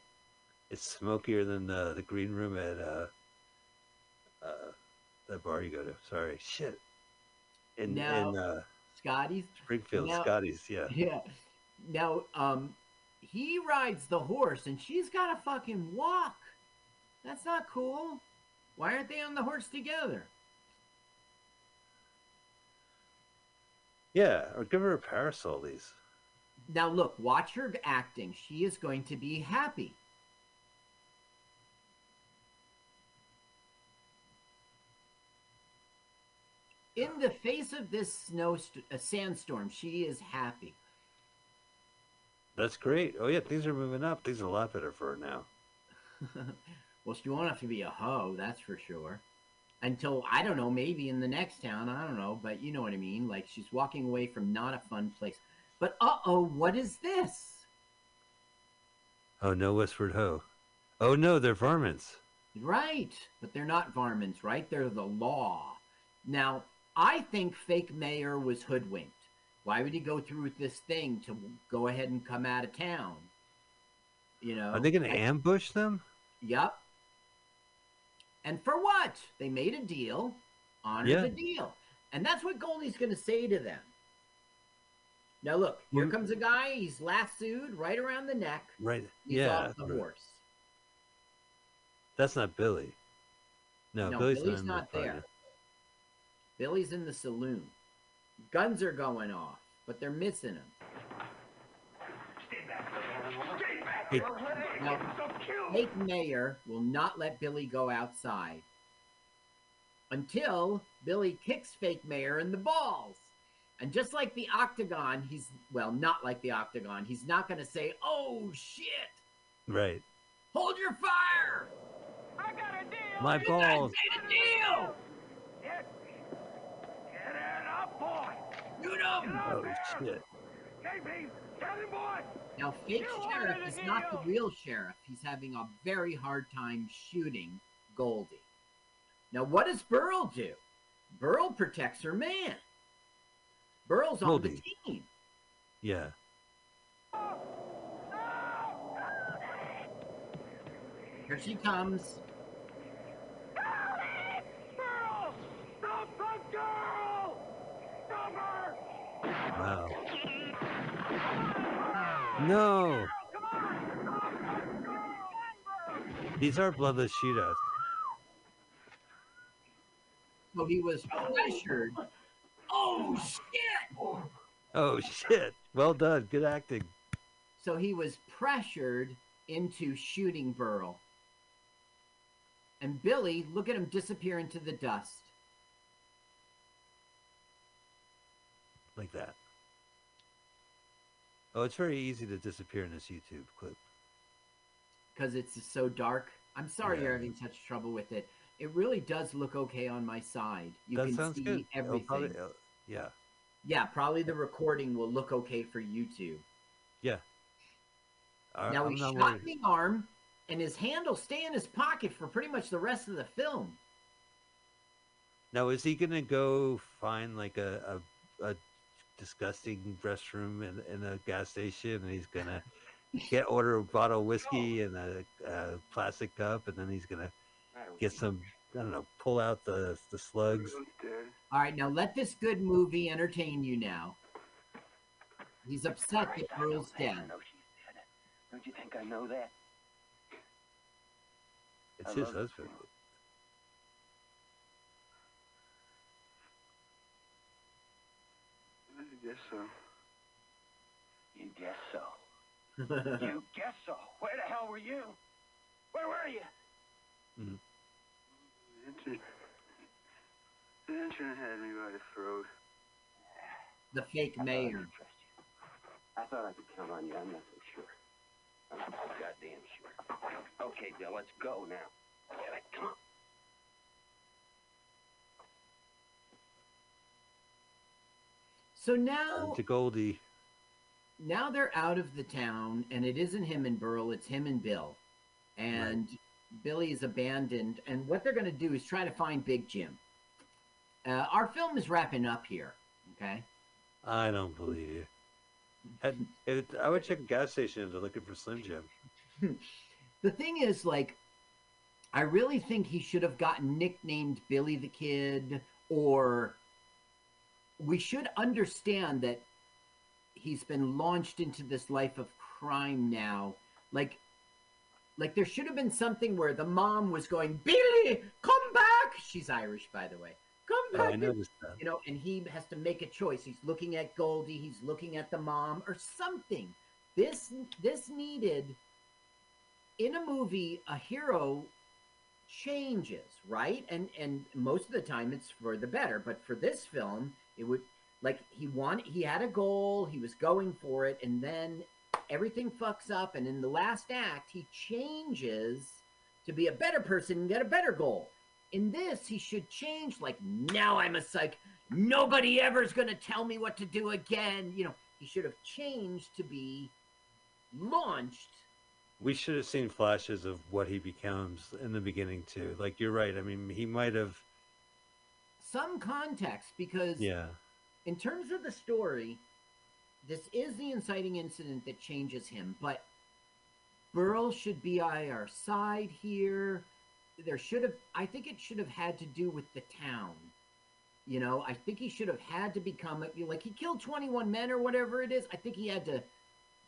It's smokier than the the green room at uh uh that bar you go to. Sorry, shit. In Now- in uh, Scotty's. Springfield, Now- Scotty's. Yeah. Yeah. Now, um, he rides the horse and she's got to fucking walk. That's not cool. Why aren't they on the horse together? Yeah, or give her a parasol. These. Now, look, watch her acting. She is going to be happy. In the face of this snow, a sandstorm, she is happy. That's great. Oh yeah, things are moving up. Things are a lot better for her now. well, she won't have to be a hoe, that's for sure. Until I don't know, maybe in the next town, I don't know, but you know what I mean. Like she's walking away from not a fun place. But uh oh, what is this? Oh no, Westward Ho. Oh no, they're varmints. Right, but they're not varmints, right? They're the law. Now, I think fake mayor was hoodwinked. Why would he go through with this thing to go ahead and come out of town? You know, Are they going to ambush them? Yep. And for what? They made a deal. Honor Yeah. the deal. And that's what Goldie's going to say to them. Now, look, here Well- comes a guy. He's lassoed right around the neck. Right. He's yeah. off the right. horse. That's not Billy. No, No, Billy's, Billy's in the not party. there. Billy's in the saloon. Guns are going off, but they're missing him. Hey, Now, fake mayor will not let Billy go outside until Billy kicks fake mayor in the balls. And just like the octagon, he's well, not like the octagon. He's not going to say, "Oh shit, right. hold your fire." I got a deal. My balls. Made a deal. Get, get it up, boy. You know. Oh shit. KP, get him, boy. Now, fake You sheriff is not the real sheriff. He's having a very hard time shooting Goldie. Now, what does Burl do? Burl protects her man. Burl's on Goldie. the team. Yeah. Here she comes. Girl, stop the girl. Stop her. Wow. No. Come on. Stop the girl. These are bloodless shootouts. So he was pressured. Oh, shit! Oh shit. Well done. Good acting. So he was pressured into shooting Burl. And Billy, look at him disappear into the dust. Like that. Oh, it's very easy to disappear in this YouTube clip. because it's so dark. I'm sorry you're having such trouble with it. It really does look okay on my side. You that can sounds see good. Everything. probably- yeah. Yeah, probably the recording will look okay for YouTube. Yeah. I- now I'm he shot worried. the arm, and his hand will stay in his pocket for pretty much the rest of the film. Now, is he gonna go find like a a, a disgusting restroom in, in a gas station, and he's gonna get order a bottle of whiskey and a, a plastic cup, and then he's gonna get some I don't know, pull out the the slugs. All right, now let this good movie entertain you now. He's upset that Earl's dead. I know she's dead. Don't you think I know that? It's I his husband. I guess so. You guess so. you guess so. Where the hell were you? Where were you? Mhm. The intern, the intern had me by the throat. the fake I thought I mayor. trust you. I thought I could count on you. I'm not so sure. I'm not so goddamn sure. Okay, Bill, let's go now. Get it, come on. So now to Goldie. now they're out of the town and it isn't him and Burl, it's him and Bill. And Billy is abandoned and what they're going to do is try to find Big Jim. Uh, our film is wrapping up here, okay? I don't believe you. It, I would check a gas station if they're looking for Slim Jim. The thing is like I really think he should have gotten nicknamed Billy the Kid or we should understand that he's been launched into this life of crime now. Like like there should have been something where the mom was going, Billy, come back. She's Irish, by the way. Come Oh, back. I noticed that. you know, and he has to make a choice. He's looking at Goldie, he's looking at the mom, or something. This this needed in a movie a hero changes, right? And and most of the time it's for the better, but for this film, it would like he wanted he had a goal, he was going for it, and then everything fucks up, and in the last act he changes to be a better person and get a better goal. In this, he should change. Like now, I'm a psych. Nobody ever's to tell me what to do again. You know, he should have changed to be launched. We should have seen flashes of what he becomes in the beginning too. Like you're right. I mean, he might have. Some context because Yeah. in terms of the story, this is the inciting incident that changes him, but Burl should be by our side here. There should have, I think it should have had to do with the town. You know, I think he should have had to become like he killed 21 men or whatever it is. I think he had to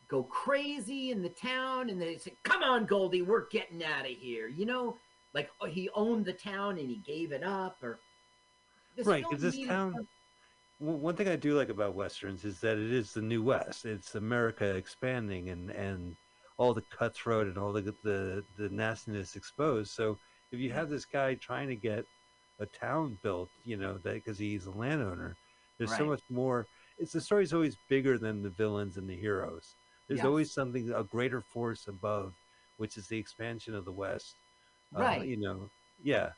go crazy in the town and they said, Come on, Goldie, we're getting out of here. You know, like oh, he owned the town and he gave it up or right, because this town. One thing I do like about westerns is that it is the new west. It's America expanding and and all the cutthroat and all the the the nastiness exposed. So if you have this guy trying to get a town built, you know, that because he's a landowner, there's so much more. It's the story's always bigger than the villains and the heroes. There's always something a greater force above, which is the expansion of the West. Uh, Right. you know. Yeah.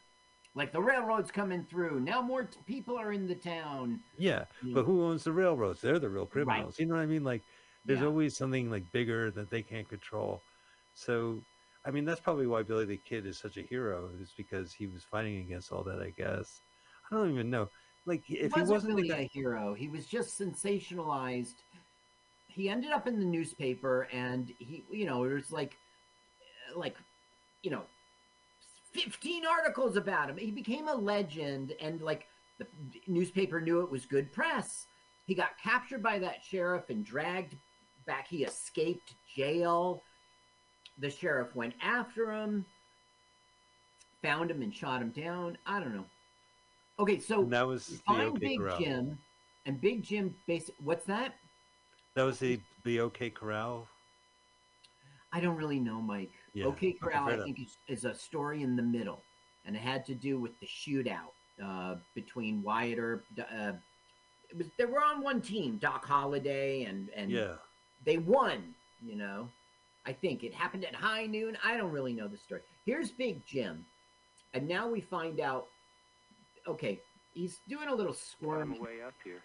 Like the railroad's coming through. Now more t- people are in the town. Yeah, but who owns the railroads? They're the real criminals. You know what I mean? Like, there's Yeah. always something like bigger that they can't control. So, I mean, that's probably why Billy the Kid is such a hero, is because he was fighting against all that. I guess. I don't even know. Like, if he wasn't wasn't really guy, a hero. He was just sensationalized. He ended up in the newspaper, and he, you know, it was like, like, you know, fifteen articles about him. He became a legend, and like the newspaper knew it was good press. He got captured by that sheriff and dragged back. He escaped jail. The sheriff went after him, found him, and shot him down. I don't know. Okay, so and that was find OK Big Corral. Jim, and Big Jim basic. What's that? That was the the OK Corral. I don't really know, Mike. Yeah, OK okay, Corral, fair I think, is, is a story in the middle, and it had to do with the shootout uh, between Wyatt Earp. Uh, it was they were on one team, Doc Holliday, and and Yeah. they won. You know, I think it happened at high noon. I don't really know the story. Here's Big Jim, and now we find out. Okay, he's doing a little On squirm. way up here.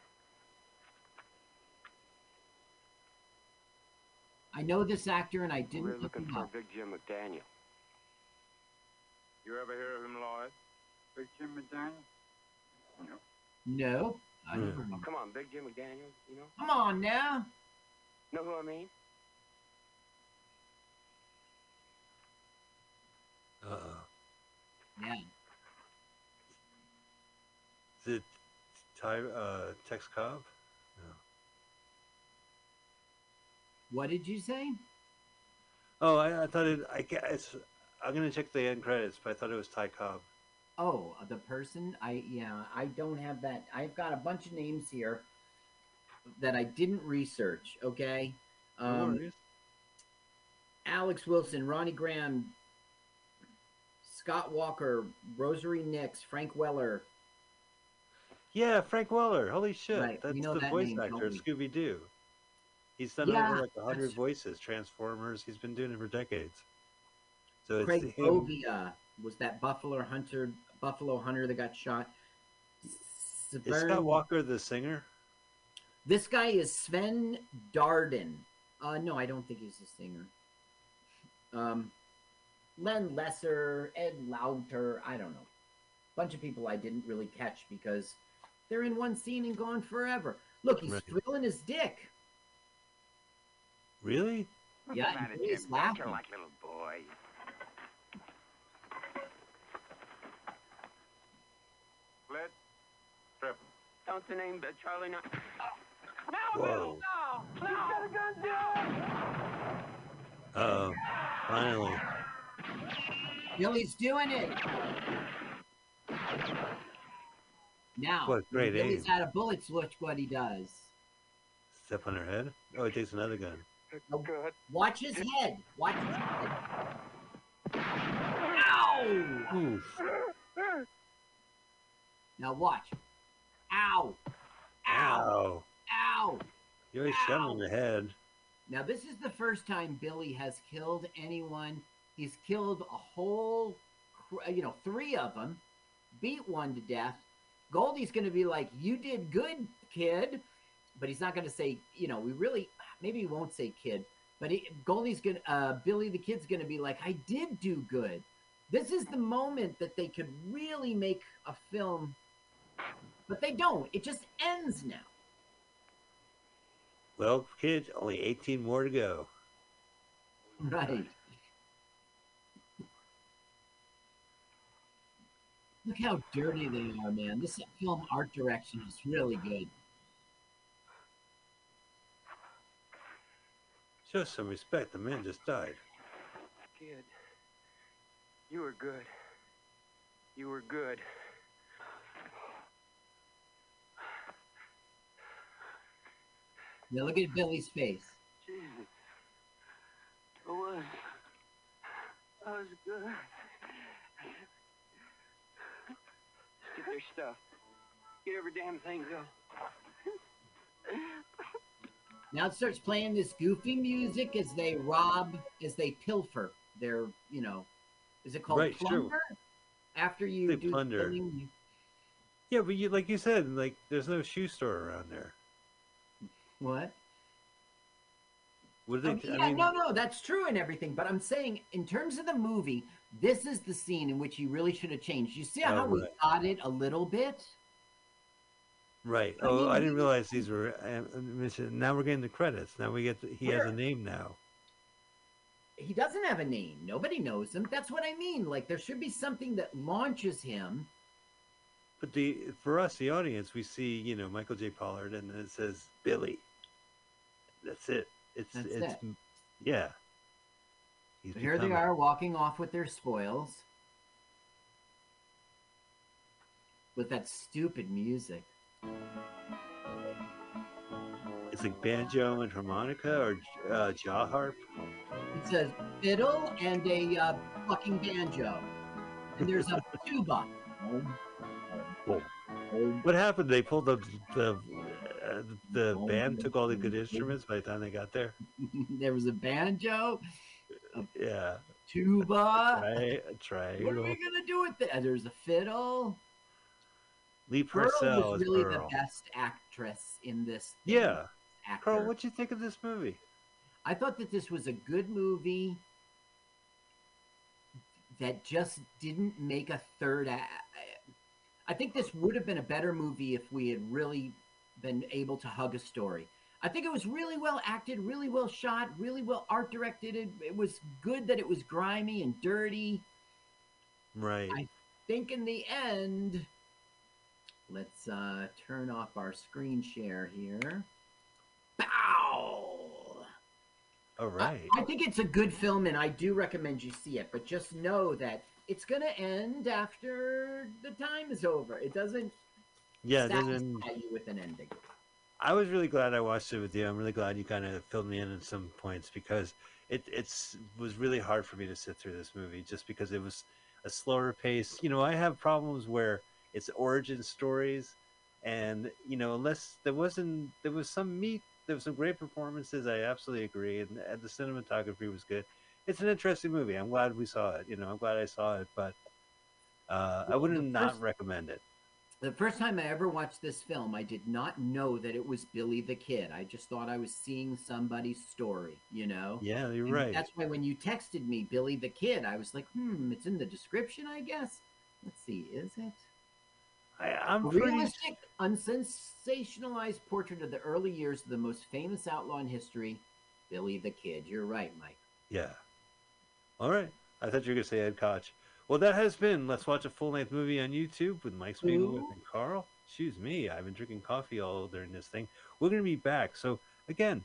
I know this actor, and I We're didn't look looking him for up. Big Jim McDaniel. You ever hear of him, Lloyd? Big Jim McDaniel? No, I don't Hmm. remember. Come on, Big Jim McDaniel. You know, Come on now. know who I mean? Uh oh. Yeah. Is it Ty, uh, Tex Cobb? What did you say? Oh, I, I thought it. I guess I'm gonna check the end credits, but I thought it was Ty Cobb. Oh, the person. I yeah. I don't have that. I've got a bunch of names here that I didn't research. Okay. Um. Alex Wilson, Ronnie Graham, Scott Walker, Rosary Nix, Frank Welker. Yeah, Frank Welker. Holy shit. Right, That's know the that voice name, actor of? Scooby Doo. He's done Yeah, over like a hundred voices, Transformers. He's been doing it for decades. So it's Craig. Bovia was that Buffalo Hunter, Buffalo Hunter that got shot. Is Severn- Scott Walker the singer? This guy is Severn Darden. Uh, no, I don't think he's a singer. Um, Len Lesser, Ed Lauter, I don't know. Bunch of people I didn't really catch because they're in one scene and gone forever. Look, he's Right. thrilling his dick. Really? Yeah, What's the matter, he is Jim? Don't laughing. you like little boy? Fled? Tripping. Don't the name uh, Charlie not... Whoa. No! No! Oh, finally. Billy's doing it. Now, What great when Billy's aim. out of bullets. Look what he does. Step on her head. Oh, he takes another gun. Now, Good. Watch his head. Watch his head. Ow! Oof. Now watch. Ow! Ow! Ow. Ow! You always shot him in the head. Now this is the first time Billy has killed anyone. He's killed a whole, you know, three of them, beat one to death. Goldie's going to be like, "You did good, kid," but he's not going to say, you know, we really, maybe he won't say kid, but he, Goldie's going, to uh, Billy the kid's to be like, "I did do good." This is the moment that they could really make a film, but they don't. It just ends now. Well, kids, only 18 more to go. Right. Look how dirty they are, man. This film art direction is really good. Show some respect. The man just died. Kid, you were good. You were good. Now look at Billy's face. Jesus. I was. I was good. Get their stuff. Get every damn thing go. Now it starts playing this goofy music as they rob, as they pilfer. Their, you know, is it called Right, plunder? After you They do plunder. you- Yeah, but you, like you said, like there's no shoe store around there. what? What do they? Um, yeah, I mean, no, no, that's true and everything. But I'm saying, in terms of the movie, this is the scene in which he really should have changed. You see how Oh, we right. got it a little bit? Right. I Oh, mean, I didn't realize these were. uh, mentioned. Now we're getting the credits. Now we get. The, he has a name now. He doesn't have a name. Nobody knows him. That's what I mean. Like there should be something that launches him. But the for us, the audience, we see you know Michael J. Pollard, and it says Billy. That's it. It's That's it's it. yeah. He's So here they are walking off with their spoils. With that stupid music. It's like banjo and harmonica or uh, jaw harp. It's a fiddle and a uh, fucking banjo. And there's a tuba. What happened? They pulled the the uh, the band took all the good instruments by the time they got there. there was a banjo, Yeah, tuba. right. What are we gonna do with it? There's a fiddle. Lee Pearl Purcell was is really Pearl. the best actress in this. thing, Yeah, actor. Carl. What'd you think of this movie? I thought that this was a good movie that just didn't make a third act. I think this would have been a better movie if we had really been able to hug a story. I think it was really well acted, really well shot, really well art directed. It, it was good that it was grimy and dirty. Right. I think in the end, let's uh, turn off our screen share here. Bow! All right. I think it's a good film, and I do recommend you see it. But just know that it's going to end after the time is over. It doesn't yeah. it doesn't- you with an ending. I was really glad I watched it with you. I'm really glad you kind of filled me in at some points because it it's was really hard for me to sit through this movie just because it was a slower pace. You know, I have problems where it's origin stories And you know, unless there wasn't, there was some meat. There was some great performances. I absolutely agree, and, and the cinematography was good. It's an interesting movie. I'm glad we saw it. You know, I'm glad I saw it, but uh, I wouldn't not recommend it. The first time I ever watched this film, I did not know that it was Billy the Kid. I just thought I was seeing somebody's story, you know? Yeah, you're And right. That's why when you texted me Billy the Kid, I was like, hmm, it's in the description, I guess. Let's see, is it? I, I'm A pretty. realistic, unsensationalized portrait of the early years of the most famous outlaw in history, Billy the Kid. You're right, Mike. Yeah. All right. I thought you were going to say Ed Koch. Well, that has been Let's Watch a Full Length Movie on YouTube with Mike Spiegelman and Carl. Excuse me. I've been drinking coffee all during this thing. We're going to be back. So, again,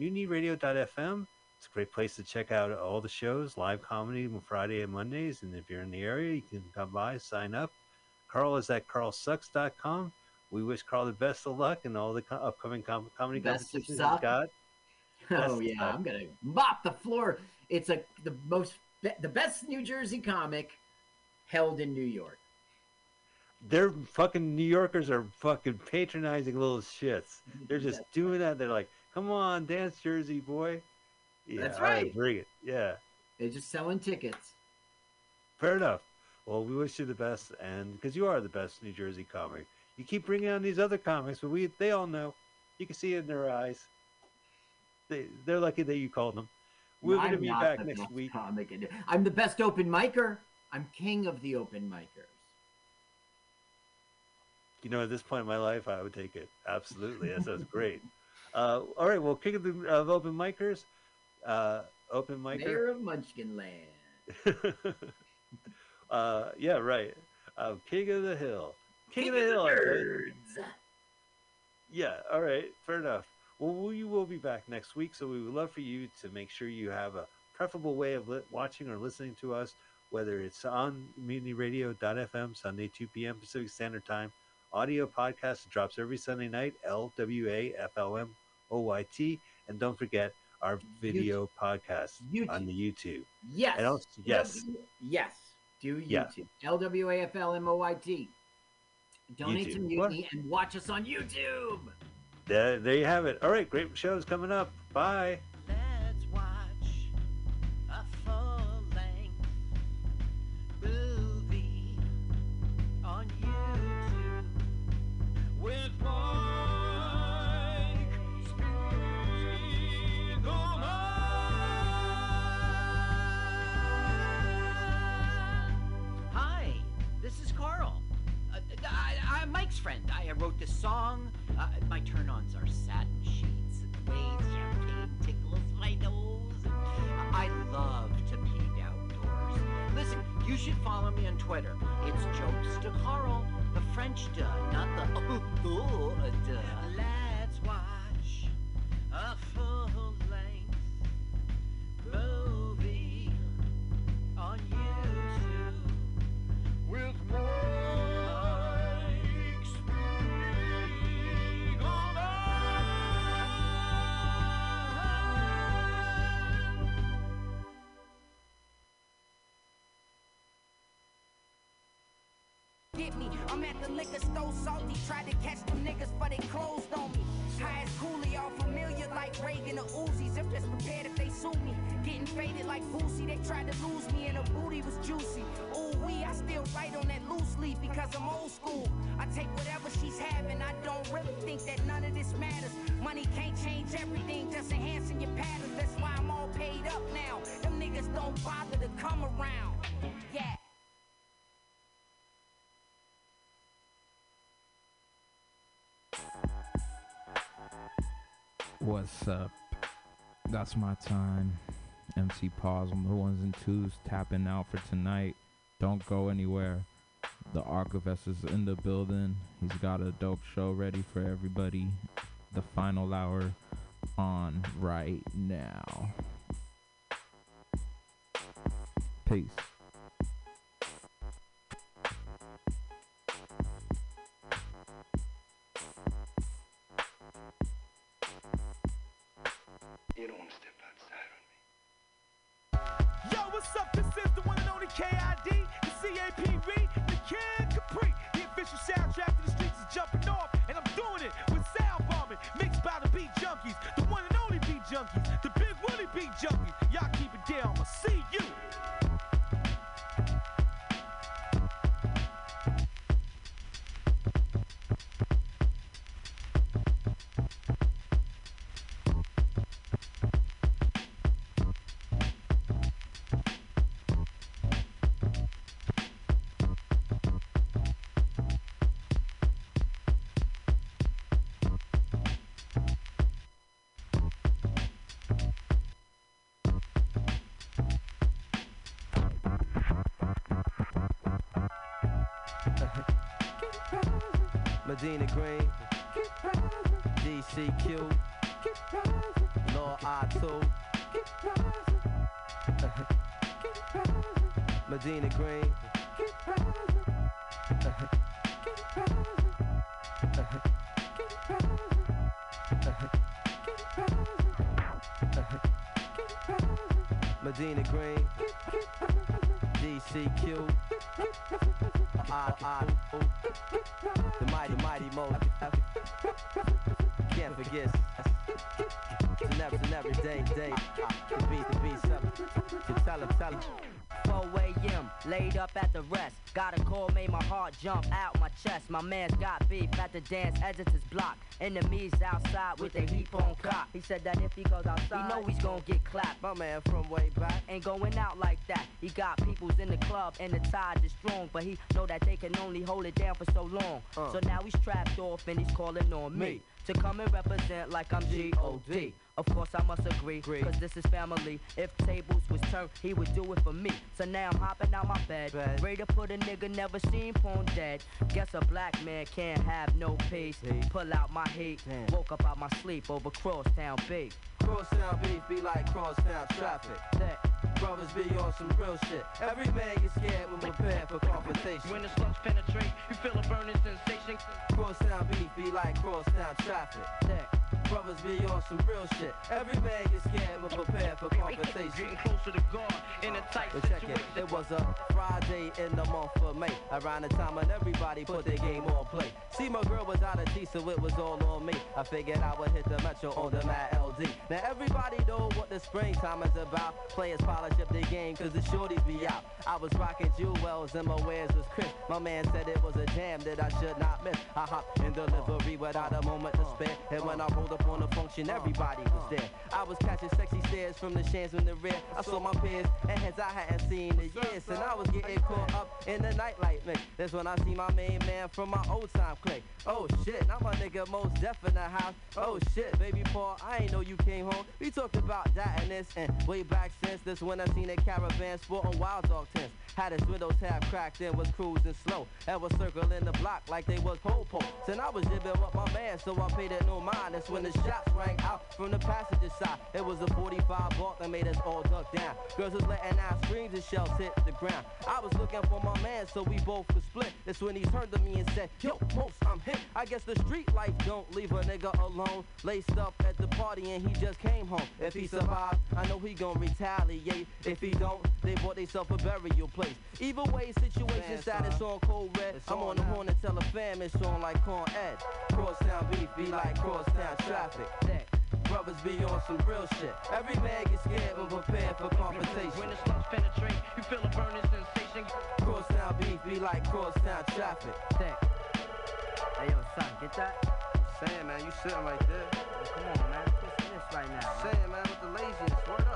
mutinyradio.fm. It's a great place to check out all the shows, live comedy on Friday and Mondays. And if you're in the area, you can come by, sign up. Carl is at carlsucks.com. We wish Carl the best of luck in all the co- upcoming com- comedy Best competitions he's got. Oh yeah, I'm gonna mop the floor. It's a the most the best New Jersey comic held in New York. they're fucking New Yorkers are fucking patronizing little shits. They're just doing that. They're like, "Come on, dance, Jersey boy." Yeah, That's right, right. bring it. Yeah, They're just selling tickets. fair enough. Well, we wish you the best, and because you are the best New Jersey comic, you keep bringing on these other comics, but we they all know. You can see it in their eyes. They they're lucky that you called them. We're going to be back next week. Comic I'm the best open micer. I'm king of the open micers. You know, at this point in my life, I would take it. Absolutely. That sounds great. Uh, all right. Well, King of the of Open Micers, uh, Open Micer. Mayor of Munchkin Land. uh, yeah, right. Uh, King of the Hill. King, King of the Hill. You. nerds. Yeah, all right. Fair enough. Well, we will be back next week, so we would love for you to make sure you have a preferable way of li- watching or listening to us, whether it's on mutinyradio.fm, Sunday, 2 p.m. Pacific Standard Time. Audio podcast drops every Sunday night, L-W-A-F-L-M-O-Y-T. And don't forget our video podcast on the YouTube. Yes. And also, yes. W- yes. Do YouTube. Yeah. L W A F L M O Y T. Donate to YouTube. Mutiny and watch us on YouTube. There, there you have it. All right, great shows coming up. Bye. Get me, I'm at the liquor store salty. Tried to catch them niggas, but they closed on me. High as all familiar like Reagan or Uzis. I'm just prepared if they sue me. Getting faded like Boosie, they tried to lose me, and her booty was juicy. Ooh, we, I still write on that loose leaf because I'm old school. I take whatever she's having, I don't really think that none of this matters. Money can't change everything, just enhancing your patterns. That's why I'm all paid up now. Them niggas don't bother to come around. Yeah. What's up? That's my time. MC Pause on the ones and twos tapping out for tonight. Don't go anywhere. The Archivist is in the building. He's got a dope show ready for everybody. The final hour on right now. Peace. Heart jump out my chest. My man's got beef at the dance editors block. Enemies outside with a heap on cop. He said that if he goes outside, he know he's gonna get clapped. My man from way back ain't going out like that. He got peoples in the club and the ties is strong, but he know that they can only hold it down for so long. Uh. So now he's trapped off and he's calling on me. Me. To come and represent like I'm G.O.D. Of course I must agree, cause this is family. If tables was turned, he would do it for me. So now I'm hopping out my bed, Bed. ready to put a nigga never seen porn dead. Guess a black man can't have no peace. Peace. Pull out my heat, Damn. woke up out my sleep over crosstown beef. Crosstown beef be like crosstown traffic. That Brothers be on some real shit. Every man is scared when prepared for confrontation. When the slugs penetrate, you feel a burning sensation. Crosstown beef be like crosstown traffic. Brothers be on some real shit. Every man gets scared but prepared for confrontation. Getting closer to God in a tight But check situation. it, it was a Friday in the month of May. Around the time when everybody put their game on play. See, my girl was out of tea, so it was all on me. I figured I would hit the metro on the Mad LD. Now everybody know what the springtime is about. Players polish up their game, cause the shorties be out. I was rocking jewels and my wares was crisp. My man said it was a jam that I should not miss. I hopped in delivery without a moment to spare. And when I rolled up on the function, everybody was there. I was catching sexy stares from the shams in the rear. I saw my peers and heads I hadn't seen in years. And I was getting caught up in the nightlight mix. That's when I see my main man from my old time clique. Oh shit, now my nigga most deaf in the house. Oh shit, baby Paul, I ain't know you came home. We talked about that and this and way back since this when I seen a caravan sporting wild dog tents. Had his windows half cracked and was cruising slow. And was circling the block like they was poles. And I was jibbing with my man, so I paid it no mind. That's when the shots rang out from the passenger side. It was a 45 bulk that made us all duck down. Girls was letting out screams and shells hit the ground. I was looking for my man, so we both could split. That's when he turned to me and said, Yo, most I'm hit. I guess the street life don't leave a nigga alone. Laced up at the party and he just came home. If he survived, I know he gon' retaliate. If he don't, they bought theyself a burial place. Either way, situation status on cold red. I'm on the horn to tell a fam it's on like Con Ed. Crosstown beef be like crosstown traffic. Brothers be on some real shit. Every man gets scared when prepared for confrontation. When the slugs penetrate, you feel a burning sensation. Crosstown beef be like crosstown traffic. Hey yo, son, get that? Saying man, you sitting right there. Come on, man. Listen to this right now. man. Saying man, with the laziness. Word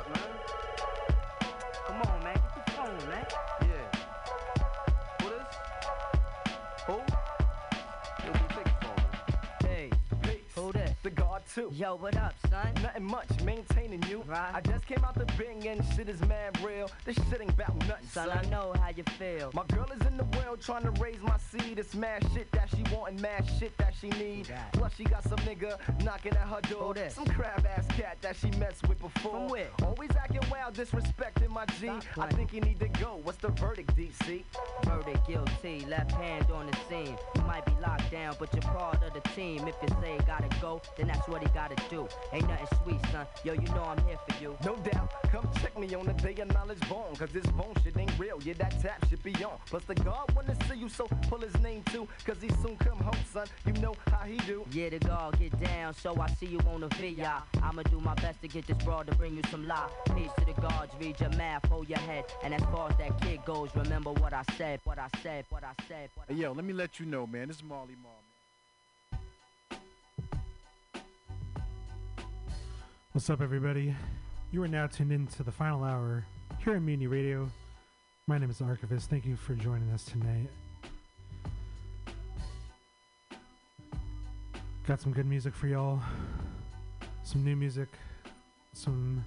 too. Yo, what up, son? Nothing much, maintaining you. Right. I just came out the Bing and shit is mad real. This shit ain't about nothing, Son, son. I know how you feel. My girl is in the world trying to raise my seed. It's mad shit that she want and mad shit that she need. Got Plus she got some nigga knocking at her door. This? Some crab ass cat that she messed with before. From where? Always acting wild, disrespecting my G. I think you need to go. What's the verdict, DC? Verdict guilty, left hand on the scene. You might be locked down, but you're part of the team. If you say gotta go, then that's that's what he gotta do. Ain't nothing sweet, son. Yo, you know I'm here for you. No doubt, come check me on the day of knowledge bone. Cause this bone shit ain't real, yeah, that tap should be on. Plus the guard wanna see you, so pull his name too. Cause he soon come home, son. You know how he do. Yeah, the guard get down, so I see you on the VIA. I'ma do my best to get this broad to bring you some lie. Peace to the guards, read your math, hold your head. And as far as that kid goes, remember what I said, what I said, what I said. What Hey, yo, let me let you know, man. This is Marley Marl. What's up, everybody? You are now tuned in to the final hour here at Mutiny Radio. My name is Archivist. Thank you for joining us tonight. Got some good music for y'all, some new music, some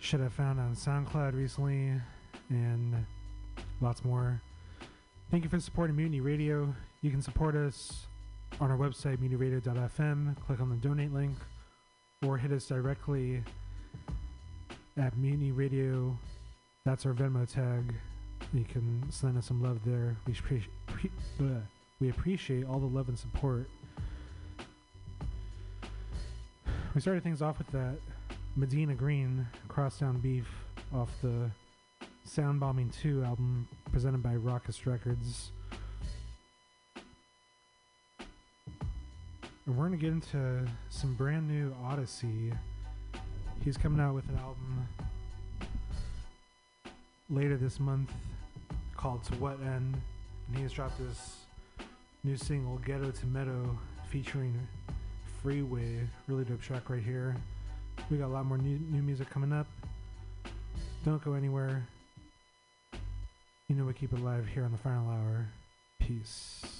shit I found on SoundCloud recently, and lots more. Thank you for supporting Mutiny Radio. You can support us on our website, mutinyradio.fm. Click on the donate link or hit us directly at Mutiny Radio. That's our Venmo tag. You can send us some love there. We appreciate pre- bleh. we appreciate all the love and support. We started things off with that Medina Green Crosstown Beef off the Sound Bombing 2 album presented by Rawkus Records. And we're going to get into some brand new Odisee. He's coming out with an album later this month called To What End. And he has dropped this new single, Ghetto to Meadow, featuring Freeway. Really dope track right here. We got a lot more new, new music coming up. Don't go anywhere. You know we keep it live here on the final hour. Peace.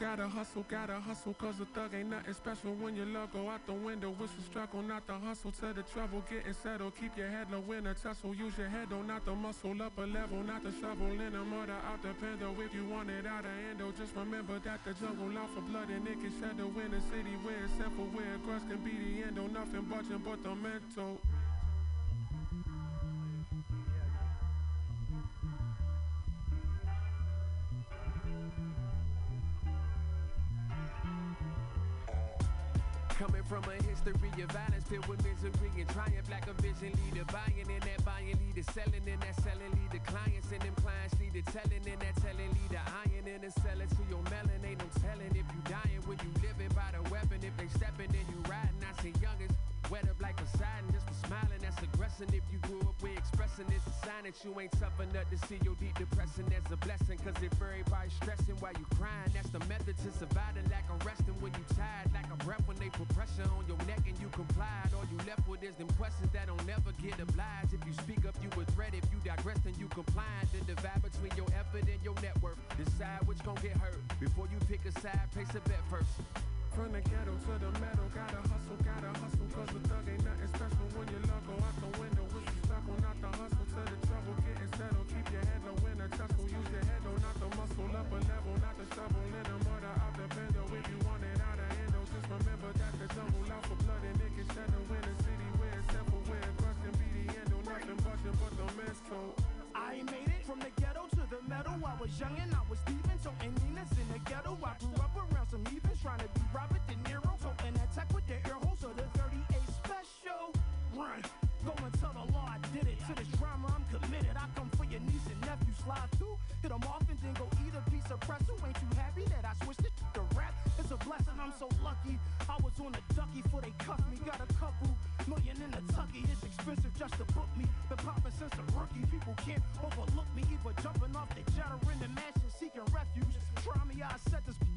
Gotta hustle, gotta hustle, cause a thug ain't nothing special when your love go out the window. Whistle struggle, not the hustle, to the trouble, getting settled. Keep your head low in a tussle, use your head though, not the muscle. Up a level, not the shovel, in a murder out the pendo. If you want it out of endo, just remember that the jungle out for blood and it can shadow in a city where it's simple, where grass can be the endo. Nothing budging but the mental. Filled with misery and triumph, like a vision leader. Buying in that buying leader, selling in that selling leader. Clients and them clients lead to telling in that telling leader. Iron in and selling to your melon. Ain't no telling if you dying when you living by the weapon. If they stepping, then you riding. I see youngest. Wet up like Poseidon, just for smiling, that's aggressing. If you grew up with expressing, it's a sign that you ain't tough enough to see your deep depression as a blessing. Cause if everybody's stressing while you crying, that's the method to surviving. Like I'm resting when you tired, like a breath when they put pressure on your neck and you complied. All you left with is them questions that don't never get obliged. If you speak up, you a threat. If you digress, then you compliant. The divide between your effort and your net worth. Decide which gon' get hurt. Before you pick a side, place a bet first. From the ghetto to the metal, gotta hustle, gotta hustle, cause the thug ain't nothing special when out the window. The struggle, not the hustle, to the trouble, getting settled. Keep your head low in a use your head not the muscle. Up a level, not the shovel, in a murder out the. If you want it out of endo, just remember that the jungle out for blood and it can shadow in a city where it's can be the. Nothing budging but the. I made it from the ghetto to the meadow. I was young and I was Steven, so Nina's I'm so lucky. I was on a ducky before they cuffed me. Got a couple million in the tucky. It's expensive just to book me. Been popping since a rookie. People can't overlook me. Either jumping off the or in the mansion seeking refuge. Try me, I set this.